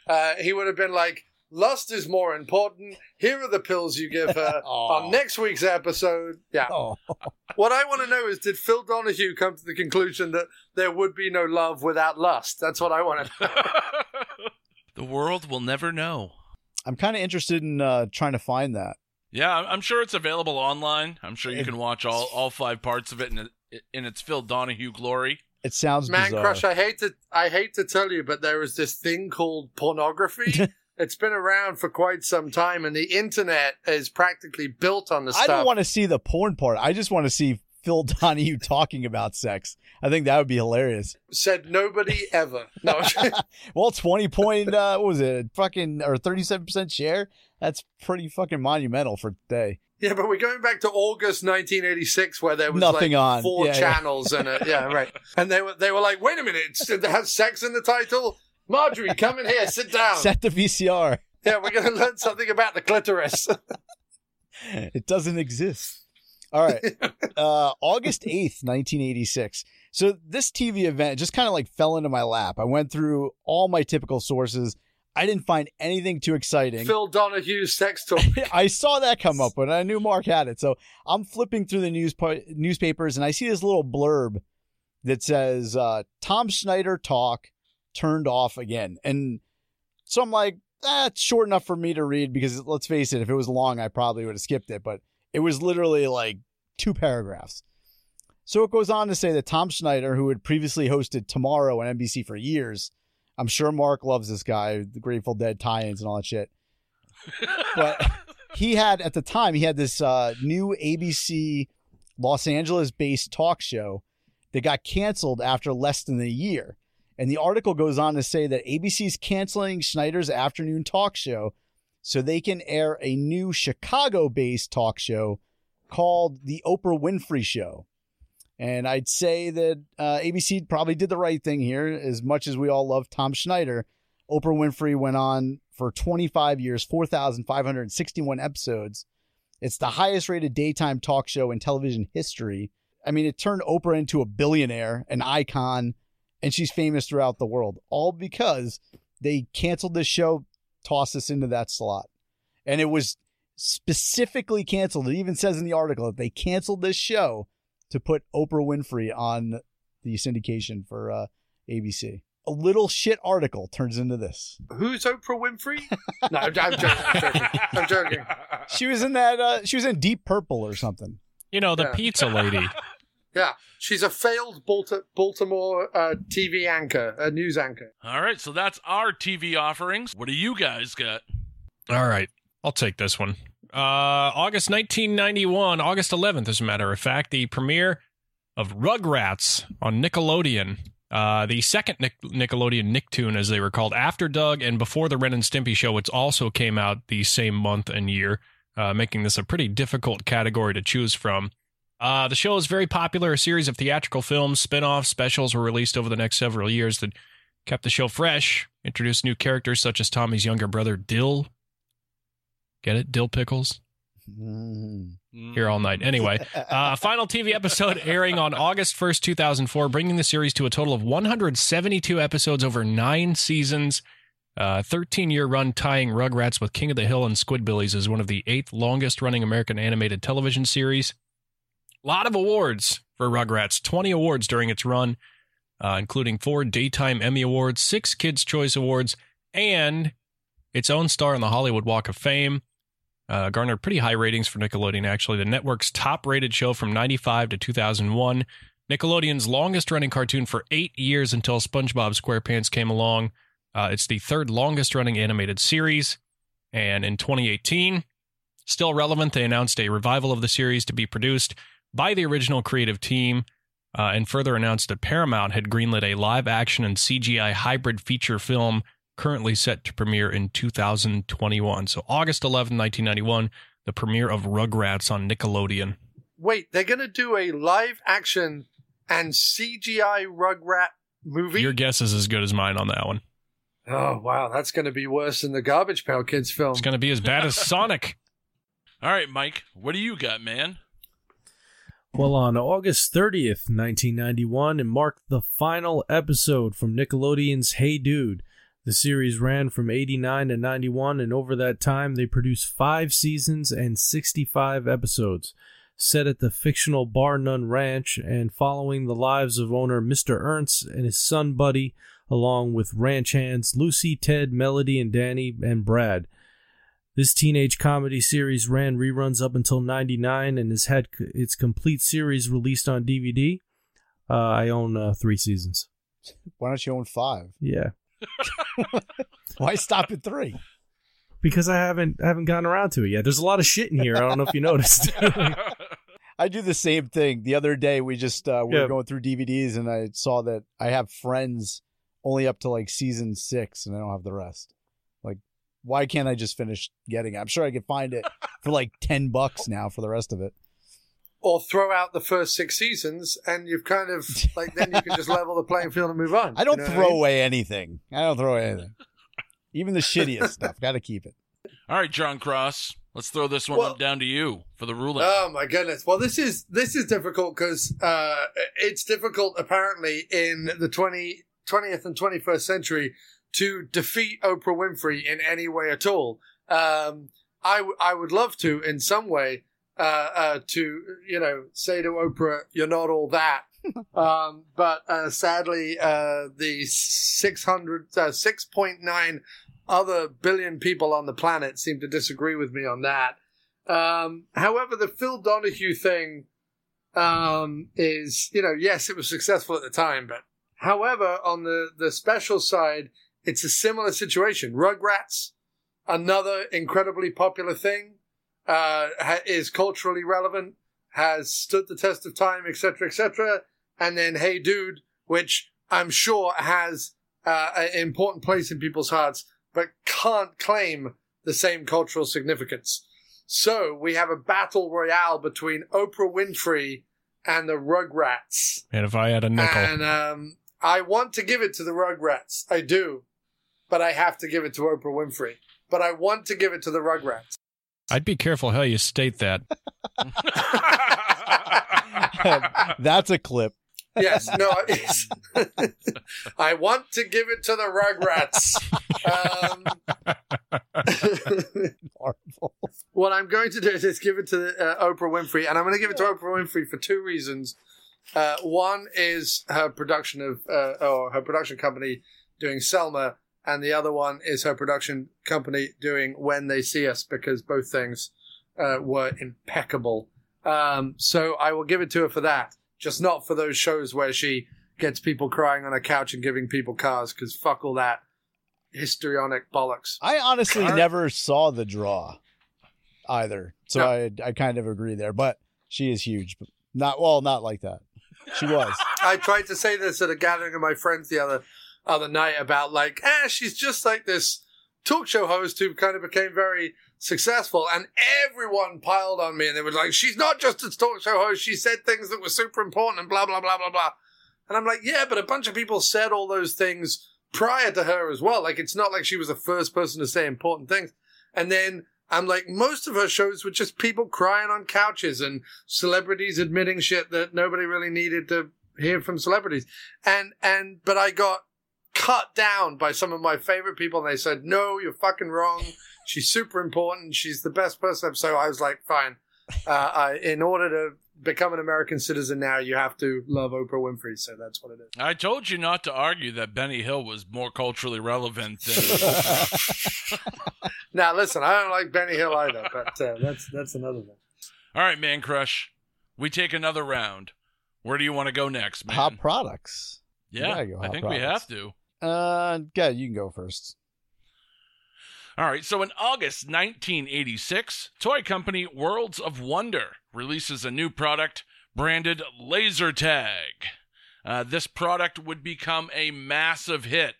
Uh, he would have been like, lust is more important. Here are the pills you give her [laughs] on next week's episode. Yeah. What I want to know is, did Phil Donahue come to the conclusion that there would be no love without lust? That's what I want to know. The world will never know. I'm kind of interested in uh, trying to find that. Yeah, I'm- I'm sure it's available online. I'm sure you It- can watch all, all five parts of it in, in its Phil Donahue glory. It sounds Man bizarre. Crush, I hate to I hate to tell you, but there is this thing called pornography. [laughs] it's been around for quite some time, and the internet is practically built on the I stuff. don't want to see the porn part. I just want to see Phil Donahue talking about sex. I think that would be hilarious. Said nobody ever. No. [laughs] Well, twenty point, uh, what was it? Fucking or thirty seven percent share. That's pretty fucking monumental for today. yeah, but we're going back to August 1986, where there was Nothing like on. four Yeah, yeah. channels and a, [laughs] yeah, right. And they were they were like, wait a minute, it has sex in the title. Marjorie, come in here, sit down. Set the VCR. Yeah, we're going to learn something about the clitoris. [laughs] It doesn't exist. All right. [laughs] Uh, August 8th, 1986. So this TV event just kind of like fell into my lap. I went through all my typical sources. I didn't find anything too exciting. Phil Donahue's sex talk. [laughs] I saw that come up and I knew Marc had it. So I'm flipping through the news newspapers and I see this little blurb that says uh, Tom Snyder talk turned off again. And so I'm like, that's short enough for me to read because let's face it, if it was long, I probably would have skipped it. But it was literally like two paragraphs. So it goes on to say that Tom Snyder, who had previously hosted Tomorrow on NBC for years, I'm sure Marc loves this guy, the Grateful Dead tie-ins and all that shit. But [laughs] he had at the time he had this uh, new ABC Los Angeles-based talk show that got canceled after less than a year. And the article goes on to say that ABC's canceling Snyder's afternoon talk show so they can air a new Chicago-based talk show called The Oprah Winfrey Show. And I'd say that uh, ABC probably did the right thing here. As much as we all love Tom Snyder, Oprah Winfrey went on for 25 years, 4,561 episodes. It's the highest rated daytime talk show in television history. I mean, it turned Oprah into a billionaire, an icon, and she's famous throughout the world, all because they canceled this show, tossed us into that slot. And it was specifically canceled. It even says in the article that they canceled this show to put Oprah Winfrey on the syndication for uh, ABC. A little shit article turns into this. Who's Oprah Winfrey? [laughs] No, I'm, I'm joking. I'm joking. I'm joking. She was in that. Uh, she was in Deep Purple or something. You know, the Yeah. pizza lady. [laughs] Yeah, she's a failed Baltimore uh, TV anchor, a news anchor. All right, so that's our TV offerings. What do you guys got? All right, I'll take this one. Uh, August 1991, August 11th, as a matter of fact, the premiere of Rugrats on Nickelodeon. Uh, the second Nic- Nickelodeon Nicktoon, as they were called, after Doug and before the Ren and Stimpy show, which also came out the same month and year, uh, making this a pretty difficult category to choose from. Uh, the show is very popular. A series of theatrical films, spin offs, specials were released over the next several years that kept the show fresh, introduced new characters such as Tommy's younger brother, Dill. Get it? Dill Pickles? Mm. Here all night. Anyway, uh, [laughs] final TV episode airing on August 1st, 2004, bringing the series to a total of 172 episodes over nine seasons. Uh, 13 year run tying Rugrats with King of the Hill and Squidbillies is one of the eighth longest running American animated television series. A lot of awards for Rugrats 20 awards during its run, uh, including four Daytime Emmy Awards, six Kids' Choice Awards, and its own star on the Hollywood Walk of Fame. Uh, garnered pretty high ratings for Nickelodeon, actually. The network's top rated show from 95 to 2001. Nickelodeon's longest running cartoon for eight years until SpongeBob SquarePants came along. Uh, it's the third longest running animated series. And in 2018, still relevant, they announced a revival of the series to be produced by the original creative team uh, and further announced that Paramount had greenlit a live action and CGI hybrid feature film currently set to premiere in 2021. So, August 11, 1991, the premiere of Rugrats on Nickelodeon. Wait, they're going to do a live action and CGI Rugrat movie? Your guess is as good as mine on that one. Oh, wow. That's going to be worse than the Garbage Pail Kids film. It's going to be as bad as [laughs] Sonic. All right, Mike, what do you got, man? Well, on August 30th, 1991, it marked the final episode from Nickelodeon's Hey Dude. The series ran from 89 to 91, and over that time, they produced five seasons and 65 episodes. Set at the fictional Bar None Ranch and following the lives of owner Mr. Ernst and his son Buddy, along with ranch hands Lucy, Ted, Melody, and Danny, and Brad. This teenage comedy series ran reruns up until 99 and has had its complete series released on DVD. Uh, I own uh, three seasons. Why don't you own five? Yeah. [laughs] Why stop at three? Because I haven't I haven't gotten around to it yet. There's a lot of shit in here. I don't know if you noticed. [laughs] I do the same thing. The other day, we just uh, we Yeah. were going through DVDs, and I saw that I have Friends only up to like season six, and I don't have the rest. Like, why can't I just finish getting it? I'm sure I could find it [laughs] for like ten bucks now for the rest of it. Or throw out the first six seasons, and you've kind of like then you can just level the playing field and move on. [laughs] I don't You know what throw mean? away anything. I don't throw away anything. Even the shittiest [laughs] stuff. Got to keep it. All right, Jon Cross. Let's throw this one Well- up down to you for the ruling. Oh my goodness! Well, this is this is difficult because uh, it's difficult apparently in the 20, 20th and twenty first century to defeat Oprah Winfrey in any way at all. Um, I w- I would love to in some way uh, uh, to you know say to Oprah, "You're not all that." [laughs] um, but uh, sadly, uh, the 600, uh, 6.9 other billion people on the planet seem to disagree with me on that. Um, however, the Phil Donahue thing um, is, you know, yes, it was successful at the time, but however, on the, the special side, it's a similar situation. Rugrats, another incredibly popular thing, uh, ha- is culturally relevant, has stood the test of time, etc., etc. And then Hey Dude, which I'm sure has uh, an important place in people's hearts, but can't claim the same cultural significance. So we have a battle royale between Oprah Winfrey and the Rugrats. And if I had a nickel, And um, I want to give it to the Rugrats. I do. But I have to give it to Oprah Winfrey. But I want to give it to the Rugrats. I'd be careful how you state that. [laughs] [laughs] That's a clip. Yes, no, it's, [laughs] I want to give it to the Rugrats. Um, what I'm going to do is just give it to uh, Oprah Winfrey, and I'm going to give it to Oprah Winfrey for two reasons. Uh, one is her production of, uh, or her production company doing Selma, and the other one is her production company doing When They See Us, because both things uh, were impeccable. Um, so I will give it to her for that, just not for those shows where she gets people crying on a couch and giving people cars, because fuck all that histrionic bollocks. I honestly All right. never saw the draw either. So No. I I kind of agree there. But she is huge. But not well, not like that. She was. [laughs] I tried to say this at a gathering of my friends the other other night about like, ah, she's just like this talk show host who kind of became very successful, and everyone piled on me, and they were like, she's not just a talk show host; she said things that were super important, and blah blah blah blah blah. And I'm like, yeah, but a bunch of people said all those things prior to her as well. Like, it's not like she was the first person to say important things. And then I'm like, most of her shows were just people crying on couches and celebrities admitting shit that nobody really needed to hear from celebrities. And, and, but I got cut down by some of my favorite people and they said, no, you're fucking wrong. She's super important. She's the best person. So I was like, fine. Uh, I, in order to become an American citizen now, you have to love Oprah Winfrey. So that's what it is. I told you not to argue that Benny Hill was more culturally relevant than. [laughs] Now, listen, I don't like Benny Hill either, but uh, that's that's another one. All right, Man Crush. We take another round. Where do you want to go next, man? Hot products. yeah, gotta I hot think we have to. Uh, yeah, you can go first. All right, so in August 1986, toy company Worlds of Wonder releases a new product branded Laser Tag. Uh, this product would become a massive hit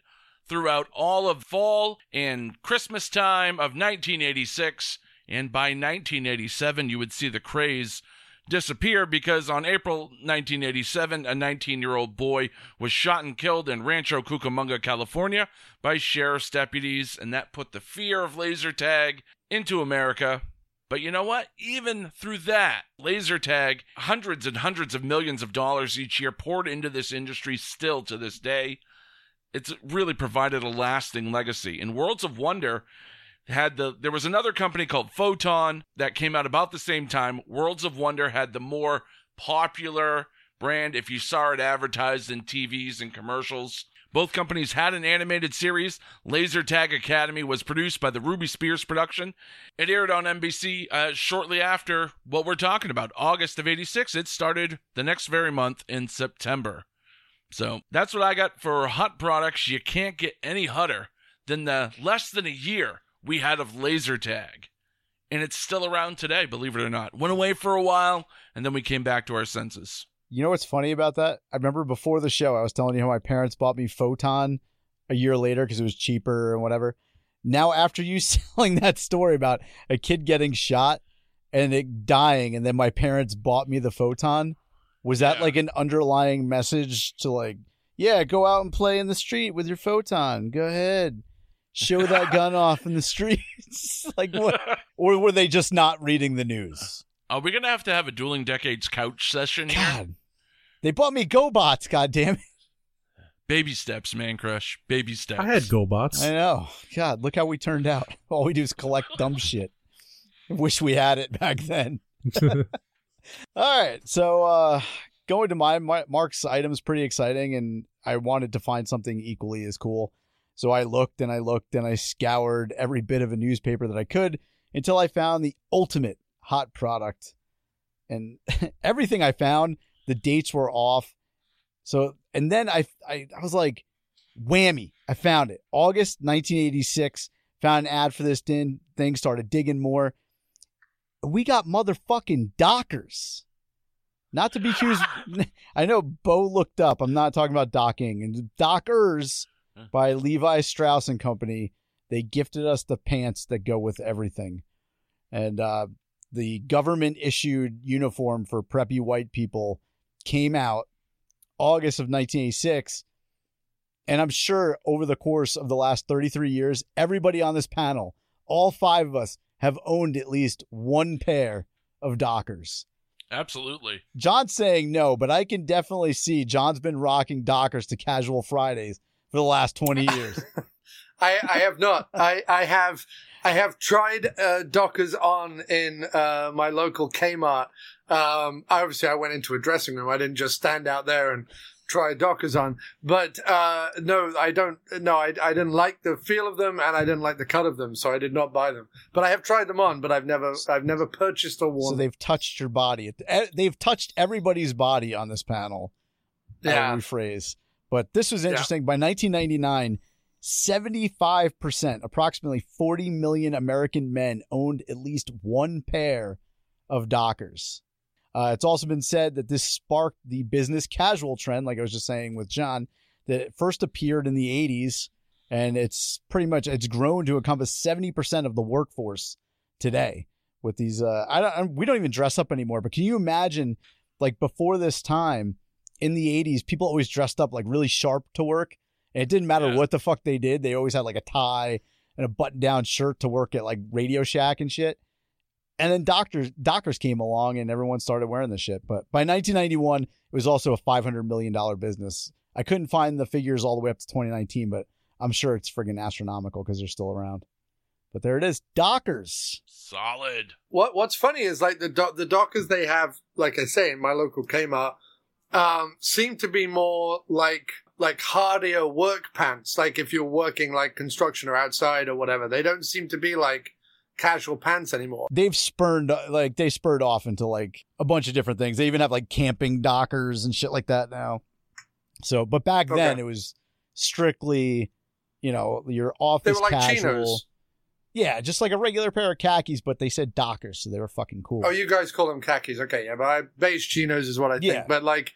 throughout all of fall and Christmas time of 1986, and by 1987, you would see the craze disappear because on April 1987, a 19 year old boy was shot and killed in Rancho Cucamonga, California by sheriff's deputies, and that put the fear of laser tag into America. But you know what? Even through that, laser tag, hundreds and hundreds of millions of dollars each year poured into this industry still to this day. It's really provided a lasting legacy. In Worlds of Wonder, had the there was another company called Photon that came out about the same time. Worlds of Wonder had the more popular brand if you saw it advertised in TVs and commercials. Both companies had an animated series. Laser Tag Academy was produced by the Ruby Spears production. It aired on NBC uh, shortly after what we're talking about, August of 86. It started the next very month in September. So that's what I got for hot products. You can't get any hotter than the less than a year we had of laser tag. and it's still around today, believe it or not. Went away for a while, and then we came back to our senses. You know what's funny about that? I remember before the show, I was telling you how my parents bought me Photon a year later because it was cheaper and whatever. Now, after you [laughs] selling that story about a kid getting shot and it dying, and then my parents bought me the Photon, was that Yeah. like an underlying message to like, yeah, go out and play in the street with your Photon. Go ahead. Show that gun off in the streets. [laughs] like what? [laughs] Or were they just not reading the news? Are we gonna have to have a dueling decades couch session here? God. They bought me GoBots, god damn it. Baby steps, man crush. Baby steps. I had GoBots. I know. God, look how we turned out. [laughs] All we do is collect dumb shit. Wish we had it back then. All right. So uh going to my, my Marc's items pretty exciting and I wanted to find something equally as cool. So I looked and I looked and I scoured every bit of a newspaper that I could until I found the ultimate hot product. And [laughs] everything I found, the dates were off. So and then I I, I was like, whammy, I found it. August 1986. Found an ad for this din- thing, started digging more. We got motherfucking Dockers. Not to be accused. [laughs] I know Beau looked up. I'm not talking about docking. And Dockers by Levi Strauss and Company. They gifted us the pants that go with everything. And uh, the government issued uniform for preppy white people came out August of 1986. And I'm sure over the course of the last 33 years, everybody on this panel, all five of us, have owned at least one pair of Dockers. Absolutely. Jon's saying no, but I can definitely see Jon's been rocking Dockers to casual Fridays for the last 20 [laughs] years. I, I have not. I, I have I have tried uh, Dockers on in uh, my local Kmart. Um, obviously, I went into a dressing room. I didn't just stand out there and try Dockers on. But uh, no, I don't. No, I, I didn't like the feel of them, and I didn't like the cut of them, so I did not buy them. But I have tried them on, but I've never I've never purchased or so worn. them. they've touched your body. Eh, They've touched everybody's body on this panel. Yeah. Rephrase. But this was interesting. By 1999, 75%, approximately 40 million American men owned at least one pair of Dockers. Uh, it's also been said that this sparked the business casual trend, like I was just saying with Jon, that first appeared in the 80s, and it's pretty much it's grown to encompass 70% of the workforce today. With these, uh, I don't, we don't even dress up anymore. But can you imagine, like before this time, in the 80s, people always dressed up like really sharp to work. And it didn't matter Yeah. what the fuck they did. They always had like a tie and a button down shirt to work at like Radio Shack and shit. And then doctors Dockers came along and everyone started wearing the shit. But by 1991, it was also a 500 million dollar business. I couldn't find the figures all the way up to 2019, but I'm sure it's friggin' astronomical because they're still around. But there it is, Dockers. Solid. What What's funny is like the do- the Dockers they have, like I say, in my local Kmart, um, seem to be more like like hardier work pants. Like if you're working like construction or outside or whatever, they don't seem to be like casual pants anymore. They've spurned like they spurred off into like a bunch of different things. They even have like camping Dockers and shit like that now. So, but back then it was strictly, you know, your office They were like casual. chinos. Yeah, just like a regular pair of khakis, but they said Dockers, so they were fucking cool. Oh, you guys call them khakis, okay? Yeah, but I, beige chinos is what I think. Yeah. But like,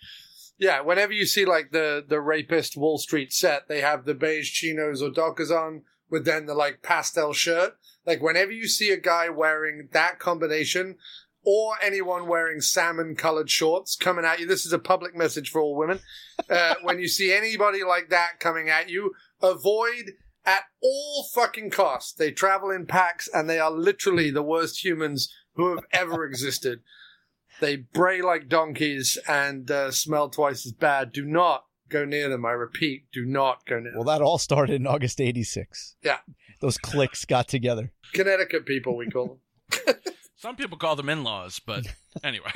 yeah, whenever you see like the the rapist Wall Street set, they have the beige chinos or Dockers on with then the like pastel shirt. Like whenever you see a guy wearing that combination. Or anyone wearing salmon colored shorts coming at you. This is a public message for all women. Uh, [laughs] when you see anybody like that coming at you, avoid at all fucking costs. They travel in packs and they are literally the worst humans who have ever [laughs] existed. They bray like donkeys and uh, smell twice as bad. Do not go near them. I repeat, do not go near Well, them. Well, that all started in August 86. Yeah. Those cliques got together. Connecticut people, we call them. [laughs] Some people call them in laws, but [laughs] anyway.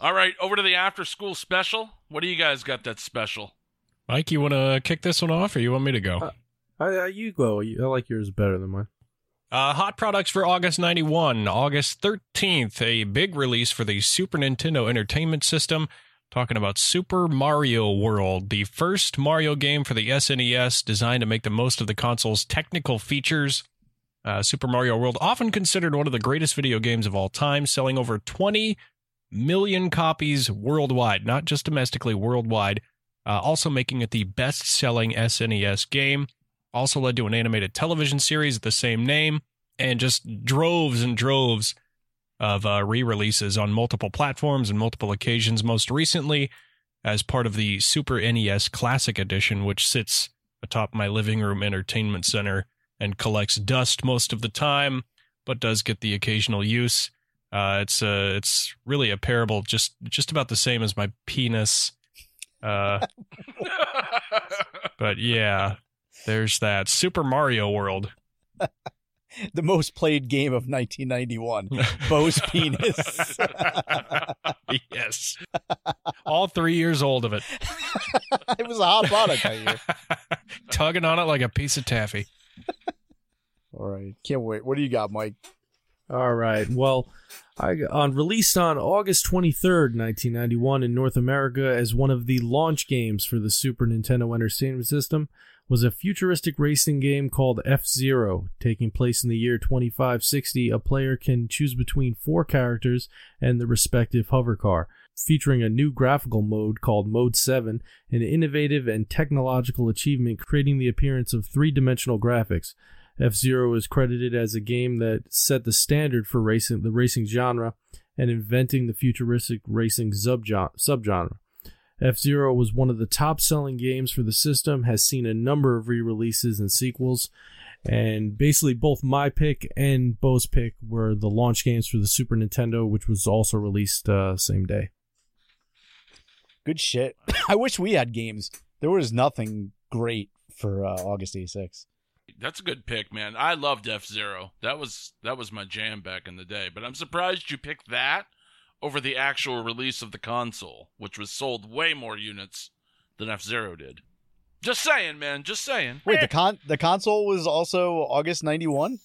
All right, over to the after school special. What do you guys got that's special? Mike, you want to kick this one off, or you want me to go? Uh, I, I, you go. I like yours better than mine. Uh, hot products for August 91. August 13th, a big release for the Super Nintendo Entertainment System. Talking about Super Mario World, the first Mario game for the SNES designed to make the most of the console's technical features. Uh, Super Mario World, often considered one of the greatest video games of all time, selling over 20 million copies worldwide, not just domestically, worldwide. Uh, also making it the best selling SNES game. Also led to an animated television series of the same name, and just droves and droves of uh, re releases on multiple platforms and multiple occasions. Most recently, as part of the Super NES Classic Edition, which sits atop my living room entertainment center and collects dust most of the time, but does get the occasional use. Uh, it's uh, it's really a parable, just just about the same as my penis. Uh, [laughs] but yeah, there's that Super Mario World. [laughs] The most played game of 1991. [laughs] Beau's penis. yes, all three years old of it, it was a hot product that year. tugging on it like a piece of taffy. All right. Can't wait. What do you got, Mike? All right. Well, I, on released on August 23rd, 1991 in North America as one of the launch games for the Super Nintendo Entertainment System was a futuristic racing game called F-Zero. Taking place in the year 2560, a player can choose between four characters and the respective hover car. Featuring a new graphical mode called Mode 7, an innovative and technological achievement creating the appearance of three dimensional graphics. F Zero is credited as a game that set the standard for racing the racing genre and inventing the futuristic racing subgen- subgenre. F Zero was one of the top selling games for the system, has seen a number of re releases and sequels, and basically both my pick and Beau's pick were the launch games for the Super Nintendo, which was also released uh, same day. Good shit. [coughs] I wish we had games. There was nothing great for uh, August 86. That's a good pick, man. I loved F Zero. That was that was my jam back in the day. But I'm surprised you picked that over the actual release of the console, which was sold way more units than F Zero did. Just saying, man. Just saying. Wait, the con the console was also August 91?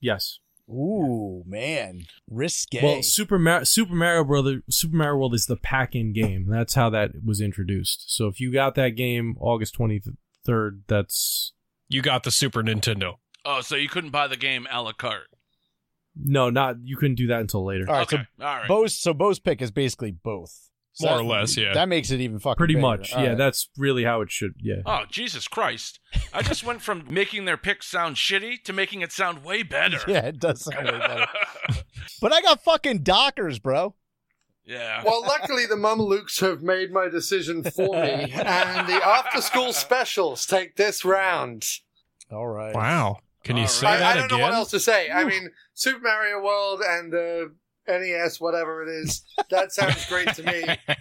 Yes. Ooh, man. Risque. Well, Super Mario, Super Mario Brother, Super Mario World is the pack-in game. That's how that was introduced. So if you got that game August twenty third, that's You got the Super Nintendo. Oh, so you couldn't buy the game a la carte. no, not you couldn't do that until later. All right, okay. so All right. Beau's so Beau's pick is basically both. So More that- or less, yeah. That makes it even fucking Pretty bigger. much, All yeah. right. That's really how it should. Yeah. Oh, Jesus Christ. I just went from making their pick sound shitty to making it sound way better. [laughs] Yeah, it does sound way better. [laughs] But I got fucking Dockers, bro. Yeah. Well, luckily the Mamalukes have made my decision for me, [laughs] and the after school specials take this round. All right. Wow. Can you All say right. I, that I don't again? know what else to say. I mean, Super Mario World and the NES, whatever it is, that sounds great to me. [laughs]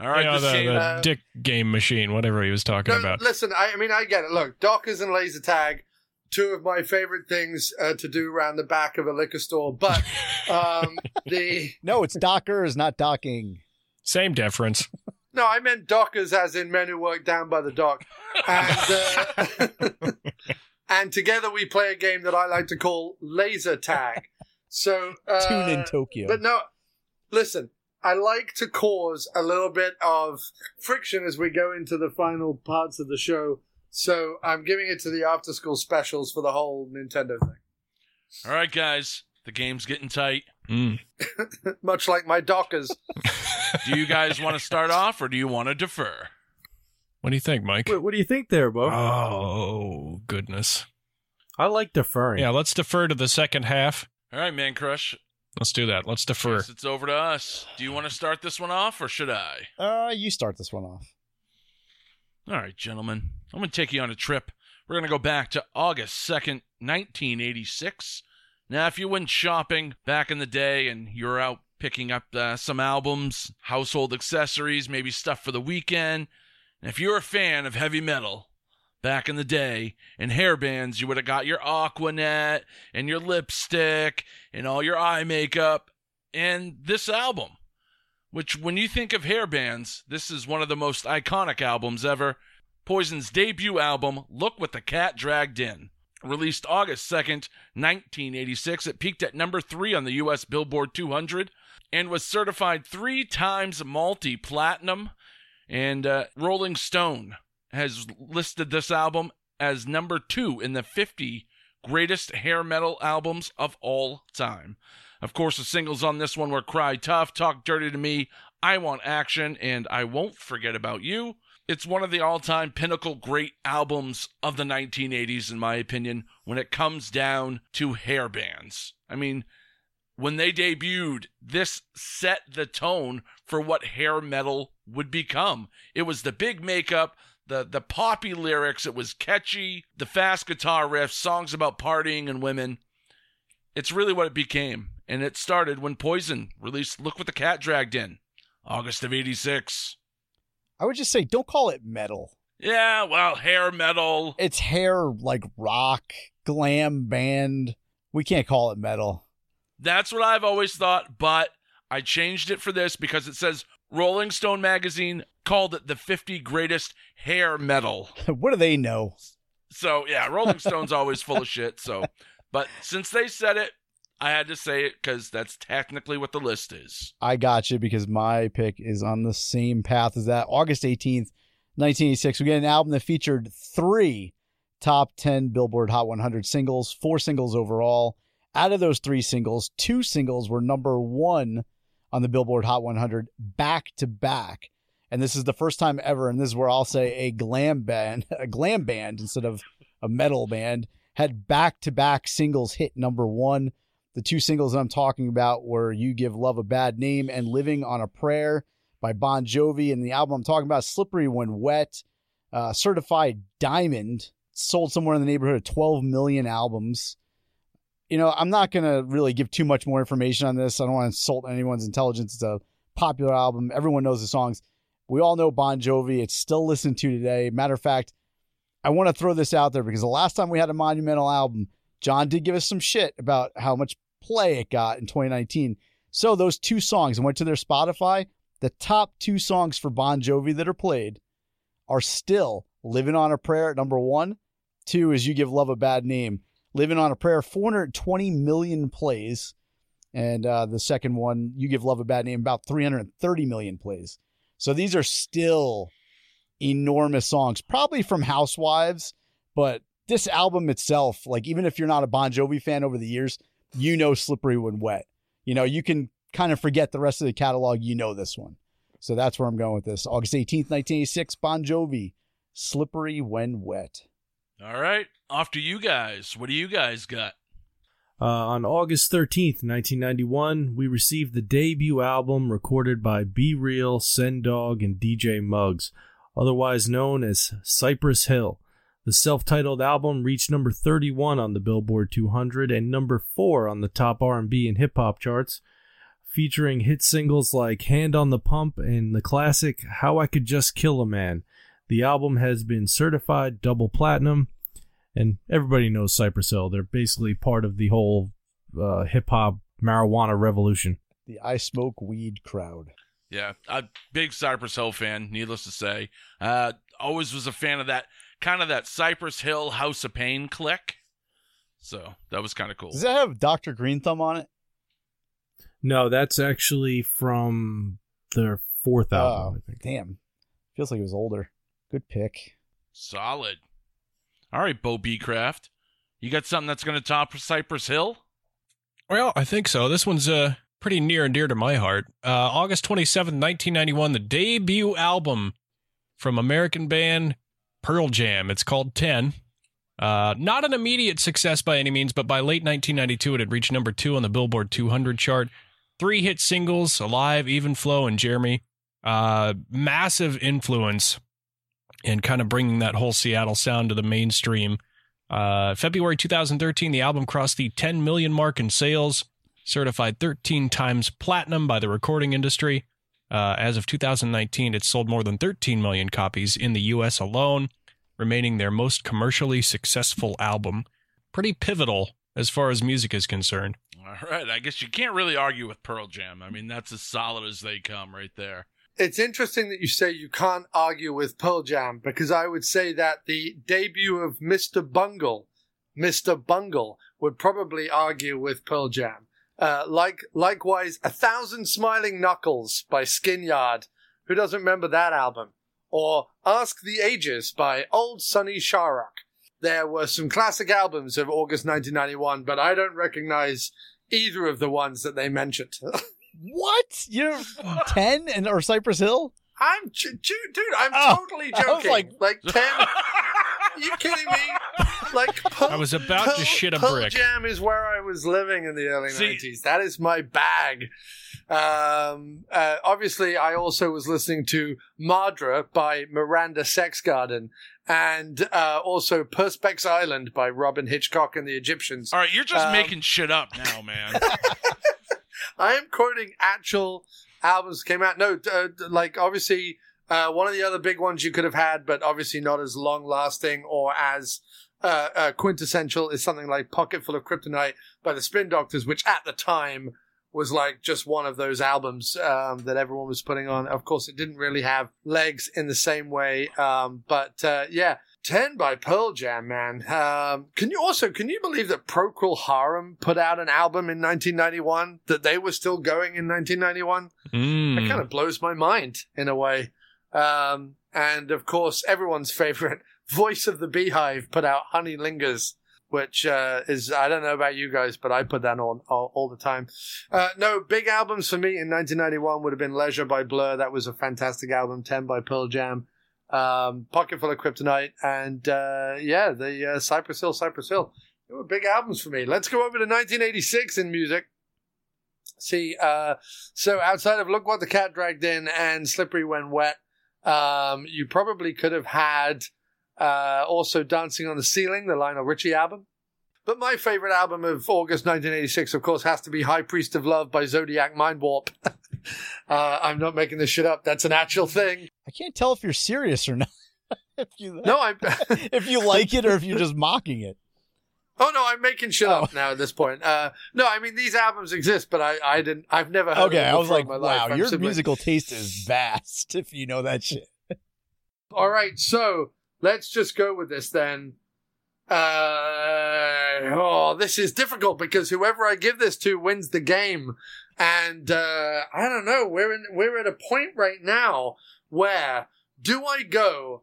All right. you know, this the, the uh, dick game machine, whatever he was talking No, about. listen, I, I mean, I get it. Look, Dockers and laser tag, two of my favorite things uh, to do around the back of a liquor store. But [laughs] um, the No, it's Dockers, not docking. Same difference. no, I meant Dockers as in men who work down by the dock, and uh, [laughs] and together we play a game that I like to call laser tag. So uh, Tune in Tokyo. But no, listen. I like to cause a little bit of friction as we go into the final parts of the show. So I'm giving it to the after school specials for the whole Nintendo thing. All right, guys. The game's getting tight. Mm. [laughs] Much like my Dockers. [laughs] Do you guys want to start off or do you want to defer? What do you think, Mike? What, what do you think there, Beau? Oh, goodness. I like deferring. Yeah, let's defer to the second half. All right, Man Crush. Let's do that. Let's defer. Guess it's over to us. Do you want to start this one off or should I? Uh, you start this one off. All right, gentlemen. I'm going to take you on a trip. We're going to go back to August 2nd, 1986. Now, if you went shopping back in the day and you're out picking up uh, some albums, household accessories, maybe stuff for the weekend, and if you're a fan of heavy metal back in the day and hair bands, you would have got your Aquanet and your lipstick and all your eye makeup and this album which when you think of hair bands, this is one of the most iconic albums ever. Poison's debut album, Look What the Cat Dragged In. Released August 2nd, 1986, it peaked at number 3 on the US Billboard 200 and was certified 3 times multi-platinum and uh, Rolling Stone has listed this album as number 2 in the 50 greatest hair metal albums of all time. Of course, the singles on this one were Cry Tough, Talk Dirty to Me, I Want Action, and I Won't Forget About You. It's one of the all time pinnacle great albums of the 1980s, in my opinion, when it comes down to hair bands. I mean, when they debuted, this set the tone for what hair metal would become. It was the big makeup, the the poppy lyrics, it was catchy, the fast guitar riffs, songs about partying and women. It's really what it became. And it started when Poison released Look What the Cat Dragged In, August of 86. I would just say don't call it metal. Yeah, well, hair metal. It's hair like rock, glam band. We can't call it metal. That's what I've always thought, but I changed it for this because it says Rolling Stone magazine called it the 50 greatest hair metal. [laughs] what do they know? So, yeah, Rolling Stone's always full of shit, so but since they said it, I had to say it cuz that's technically what the list is. I got you because my pick is on the same path as that. August 18th, 1986. We get an album that featured three top 10 Billboard Hot 100 singles, four singles overall. Out of those three singles, two singles were number one on the Billboard Hot 100 back to back. And this is the first time ever, and this is where I'll say a glam band, [laughs] a glam band instead of a metal band, had back to back singles hit number one. The two singles that I'm talking about were You Give Love a Bad Name and Living on a Prayer by Bon Jovi. And the album I'm talking about, Slippery When Wet, uh, certified diamond, sold somewhere in the neighborhood of 12 million albums. You know, I'm not going to really give too much more information on this. I don't want to insult anyone's intelligence. It's a popular album, everyone knows the songs. We all know Bon Jovi. It's still listened to today. Matter of fact, I want to throw this out there because the last time we had a monumental album, Jon did give us some shit about how much play it got in 2019. So those two songs, I went to their Spotify. The top two songs for Bon Jovi that are played are still Living on a Prayer at number one. Two is You Give Love a Bad Name. Living on a Prayer, 420 million plays. And uh, the second one, You Give Love a Bad Name, about 330 million plays. So these are still enormous songs, probably from Housewives, but this album itself, like even if you're not a Bon Jovi fan over the years, you know Slippery When Wet. You know, you can kind of forget the rest of the catalog, you know this one. So that's where I'm going with this. August 18th, 1986, Bon Jovi, Slippery When Wet. All right, off to you guys. What do you guys got? Uh, on August 13th, 1991, we received the debut album recorded by Be Real, Sen Dog, and DJ Muggs, otherwise known as Cypress Hill. The self-titled album reached number 31 on the Billboard 200 and number 4 on the top R&B and hip hop charts, featuring hit singles like Hand on the Pump and the classic How I Could Just Kill a Man. The album has been certified double platinum, and everybody knows Cypress Hill. They're basically part of the whole uh, hip hop marijuana revolution. The I Smoke Weed crowd. Yeah, I'm a big Cypress Hill fan, needless to say. Uh, always was a fan of that kind of that Cypress Hill House of Pain click. So that was kind of cool. Does that have Dr. Greenthumb on it? No, that's actually from their fourth album. Oh, I think. damn. Feels like it was older. Good pick. Solid. All right, Beau Becraft. You got something that's going to top Cypress Hill? Well, I think so. This one's uh pretty near and dear to my heart. Uh, August 27th, 1991, the debut album from American band Pearl Jam. It's called 10. Uh, not an immediate success by any means, but by late 1992, it had reached number two on the Billboard 200 chart. Three hit singles, Alive, Even Flow, and Jeremy. Uh, massive influence in kind of bringing that whole Seattle sound to the mainstream. Uh, February 2013, the album crossed the 10 million mark in sales, certified 13 times platinum by the recording industry. Uh, as of 2019, it sold more than 13 million copies in the U.S. alone, remaining their most commercially successful album. Pretty pivotal as far as music is concerned. All right, I guess you can't really argue with Pearl Jam. I mean, that's as solid as they come right there. It's interesting that you say you can't argue with Pearl Jam because I would say that the debut of Mr. Bungle, Mr. Bungle, would probably argue with Pearl Jam. Uh, like likewise, A Thousand Smiling Knuckles by Skin Yard. Who doesn't remember that album? Or Ask the Ages by Old Sonny Sharrock. there were some classic albums of August 1991, but I don't recognize either of the ones that they mentioned. [laughs] What? You're ten and or Cypress Hill? I'm, j- dude, I'm Oh, totally I was joking. like- like, 10. [laughs] you kidding me? [laughs] Like, Pearl, I was about to shit a Pearl brick. Jam is where I was living in the early See- 90s. That is my bag. Um, uh, obviously, I also was listening to Madra by Miranda Sex Garden and uh, also Perspex Island by Robyn Hitchcock and the Egyptians. All right, you're just Um, making shit up now, [laughs] man. I am quoting actual albums that came out. No, uh, like obviously uh, one of the other big ones you could have had, but obviously not as long lasting or as uh, uh, quintessential is something like Pocket Full of Kryptonite by the Spin Doctors, which at the time was like just one of those albums um, that everyone was putting on. Of course, it didn't really have legs in the same way, um, but uh, yeah. 10 by Pearl Jam, man. Um, can you also, can you believe that Procol Harum put out an album in 1991? That they were still going in 1991? Mm. It kind of blows my mind in a way. Um, and of course, everyone's favorite [laughs] voice of the Beehive put out Honey Lingers, which uh, is, I don't know about you guys, but I put that on all, all the time. Uh, no, big albums for me in 1991 would have been Leisure by Blur. That was a fantastic album. 10 by Pearl Jam. Um, Pocket Full of Kryptonite. And uh, yeah, the uh, Cypress Hill, Cypress Hill. They were big albums for me. Let's go over to 1986 in music. See, uh, so outside of Look What the Cat Dragged In and Slippery When Wet, um, you probably could have had uh, also Dancing on the Ceiling, the Lionel Richie album. But my favorite album of August 1986, of course, has to be High Priest of Love by Zodiac Mindwarp. [laughs] uh, I'm not making this shit up. That's an actual thing. I can't tell if you're serious or not. [laughs] if you No, I'm. [laughs] if you like it or if you're just mocking it. Oh no, I'm making shit up now at this point. Uh, no, I mean these albums exist, but I, I didn't. I've never heard. Okay, of them I was like, my wow, I'm your simply- musical taste is vast. [laughs] If you know that shit. All right, so let's just go with this then. Uh, oh, this is difficult because whoever I give this to wins the game, and uh, I don't know. We're in, we're at a point right now where do I go,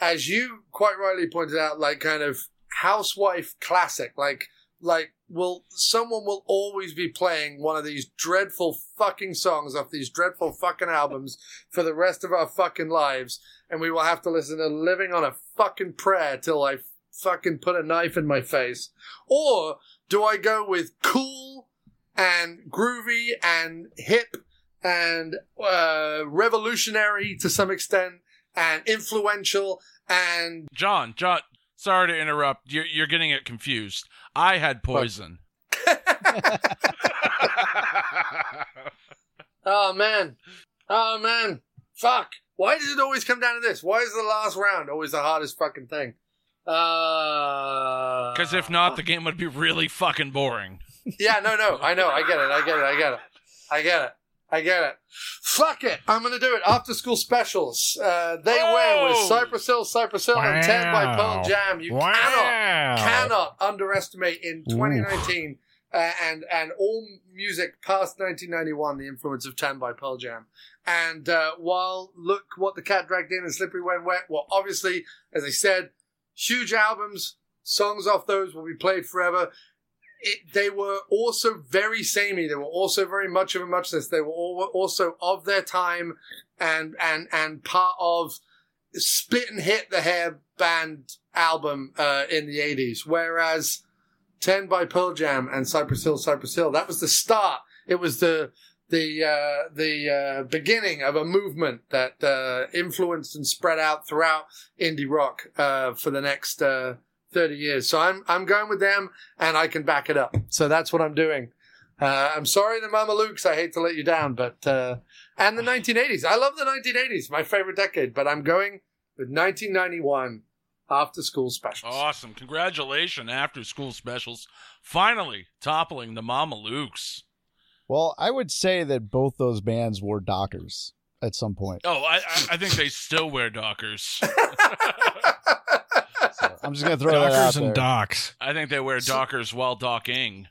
as you quite rightly pointed out, like kind of housewife classic, like like will someone will always be playing one of these dreadful fucking songs off these dreadful fucking albums for the rest of our fucking lives and we will have to listen to living on a fucking prayer till I fucking put a knife in my face. Or do I go with cool and groovy and hip and uh, revolutionary to some extent and influential and Jon, Jon, sorry to interrupt. You're, you're getting it confused. I had poison. [laughs] [laughs] Oh man. Oh man. Fuck. Why does it always come down to this? Why is the last round always the hardest fucking thing? Uh Because if not, the game would be really fucking boring. Yeah, no, no. I know. I get it. I get it. I get it. I get it. I get it. Fuck it. I'm going to do it. After school specials. Uh, they win with Oh! Cypress Hill, Cypress Hill, and 10 by Pearl Jam. You Wow. cannot, cannot underestimate in 2019 uh, and, and all music past 1991 the influence of 10 by Pearl Jam. And uh, while Look What the Cat Dragged In and Slippery When Wet, well, obviously, as I said, huge albums, songs off those will be played forever it, they were also very samey. They were also very much of a muchness. They were all, also of their time and, and, and part of Spit and Hit the Hair Band album, uh, in the 80s. Whereas 10 by Pearl Jam and Cypress Hill, Cypress Hill, that was the start. It was the, the, uh, the, uh, beginning of a movement that, uh, influenced and spread out throughout indie rock, uh, for the next, uh, 30 years. So I'm, I'm going with them and I can back it up. So that's what I'm doing. Uh, I'm sorry, the Mamalukes. I hate to let you down, but, uh, and the 1980s. I love the 1980s, my favorite decade, but I'm going with 1991 after school specials. Awesome. Congratulations, after school specials. Finally toppling the Mamalukes. Well, I would say that both those bands wore Dockers at some point. Oh, I, I, I think they still wear Dockers. [laughs] So I'm just gonna throw that out Dockers there. and docks. I think they wear Dockers while docking.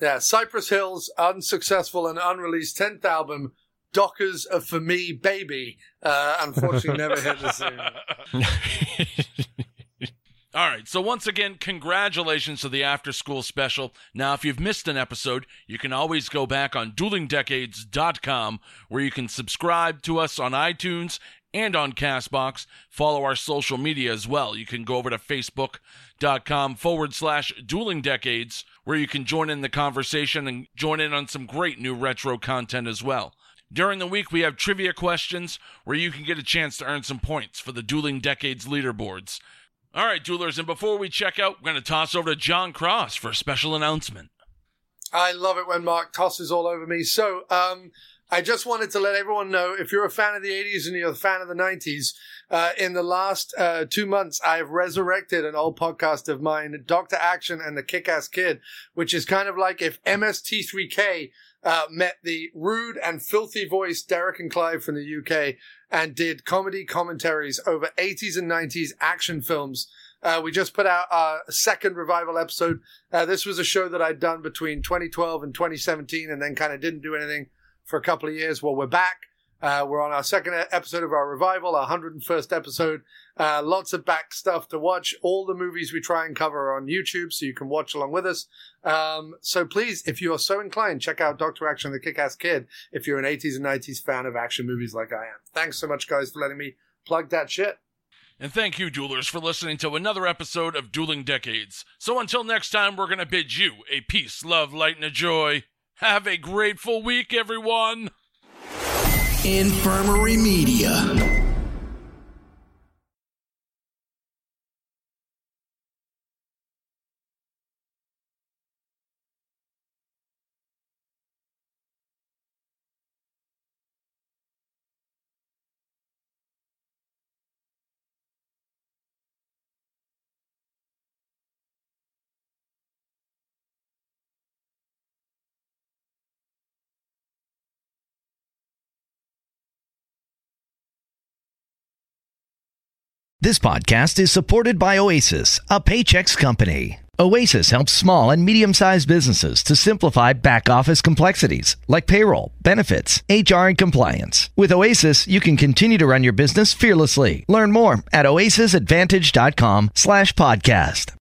yeah, Cypress Hill's unsuccessful and unreleased 10th album, Dockers are For Me Baby, uh, unfortunately never hit the scene. [laughs] All right, so once again, congratulations to the after school special. Now, if you've missed an episode, you can always go back on duelingdecades.com where you can subscribe to us on iTunes and on Castbox. Follow our social media as well. You can go over to facebook.com forward slash dueling decades where you can join in the conversation and join in on some great new retro content as well. During the week, we have trivia questions where you can get a chance to earn some points for the Dueling Decades leaderboards. All right, duelers, and before we check out, we're going to toss over to Jon Cross for a special announcement. I love it when Marc tosses all over me. So, um, I just wanted to let everyone know if you're a fan of the 80s and you're a fan of the 90s, uh, in the last uh, two months, I've resurrected an old podcast of mine, Dr. Action and the Kick Ass Kid, which is kind of like if MST3K uh, met the rude and filthy voice Derek and Clive from the UK and did comedy commentaries over 80s and 90s action films. Uh, we just put out our second revival episode. Uh, this was a show that I'd done between 2012 and 2017 and then kind of didn't do anything for a couple of years. Well, we're back. Uh, we're on our second episode of our revival, our 101st episode. Uh, lots of back stuff to watch. All the movies we try and cover are on YouTube, so you can watch along with us. Um, so please, if you are so inclined, check out Dr. Action the Kick-Ass Kid if you're an 80s and 90s fan of action movies like I am. Thanks so much, guys, for letting me plug that shit. And thank you, duelers, for listening to another episode of Dueling Decades. So until next time, we're going to bid you a peace, love, light, and a joy. Have a grateful week, everyone. Infirmary Media. This podcast is supported by Oasis, a Paychex company. Oasis helps small and medium sized businesses to simplify back office complexities like payroll, benefits, HR, and compliance. With Oasis, you can continue to run your business fearlessly. Learn more at oasisadvantage.com slash podcast.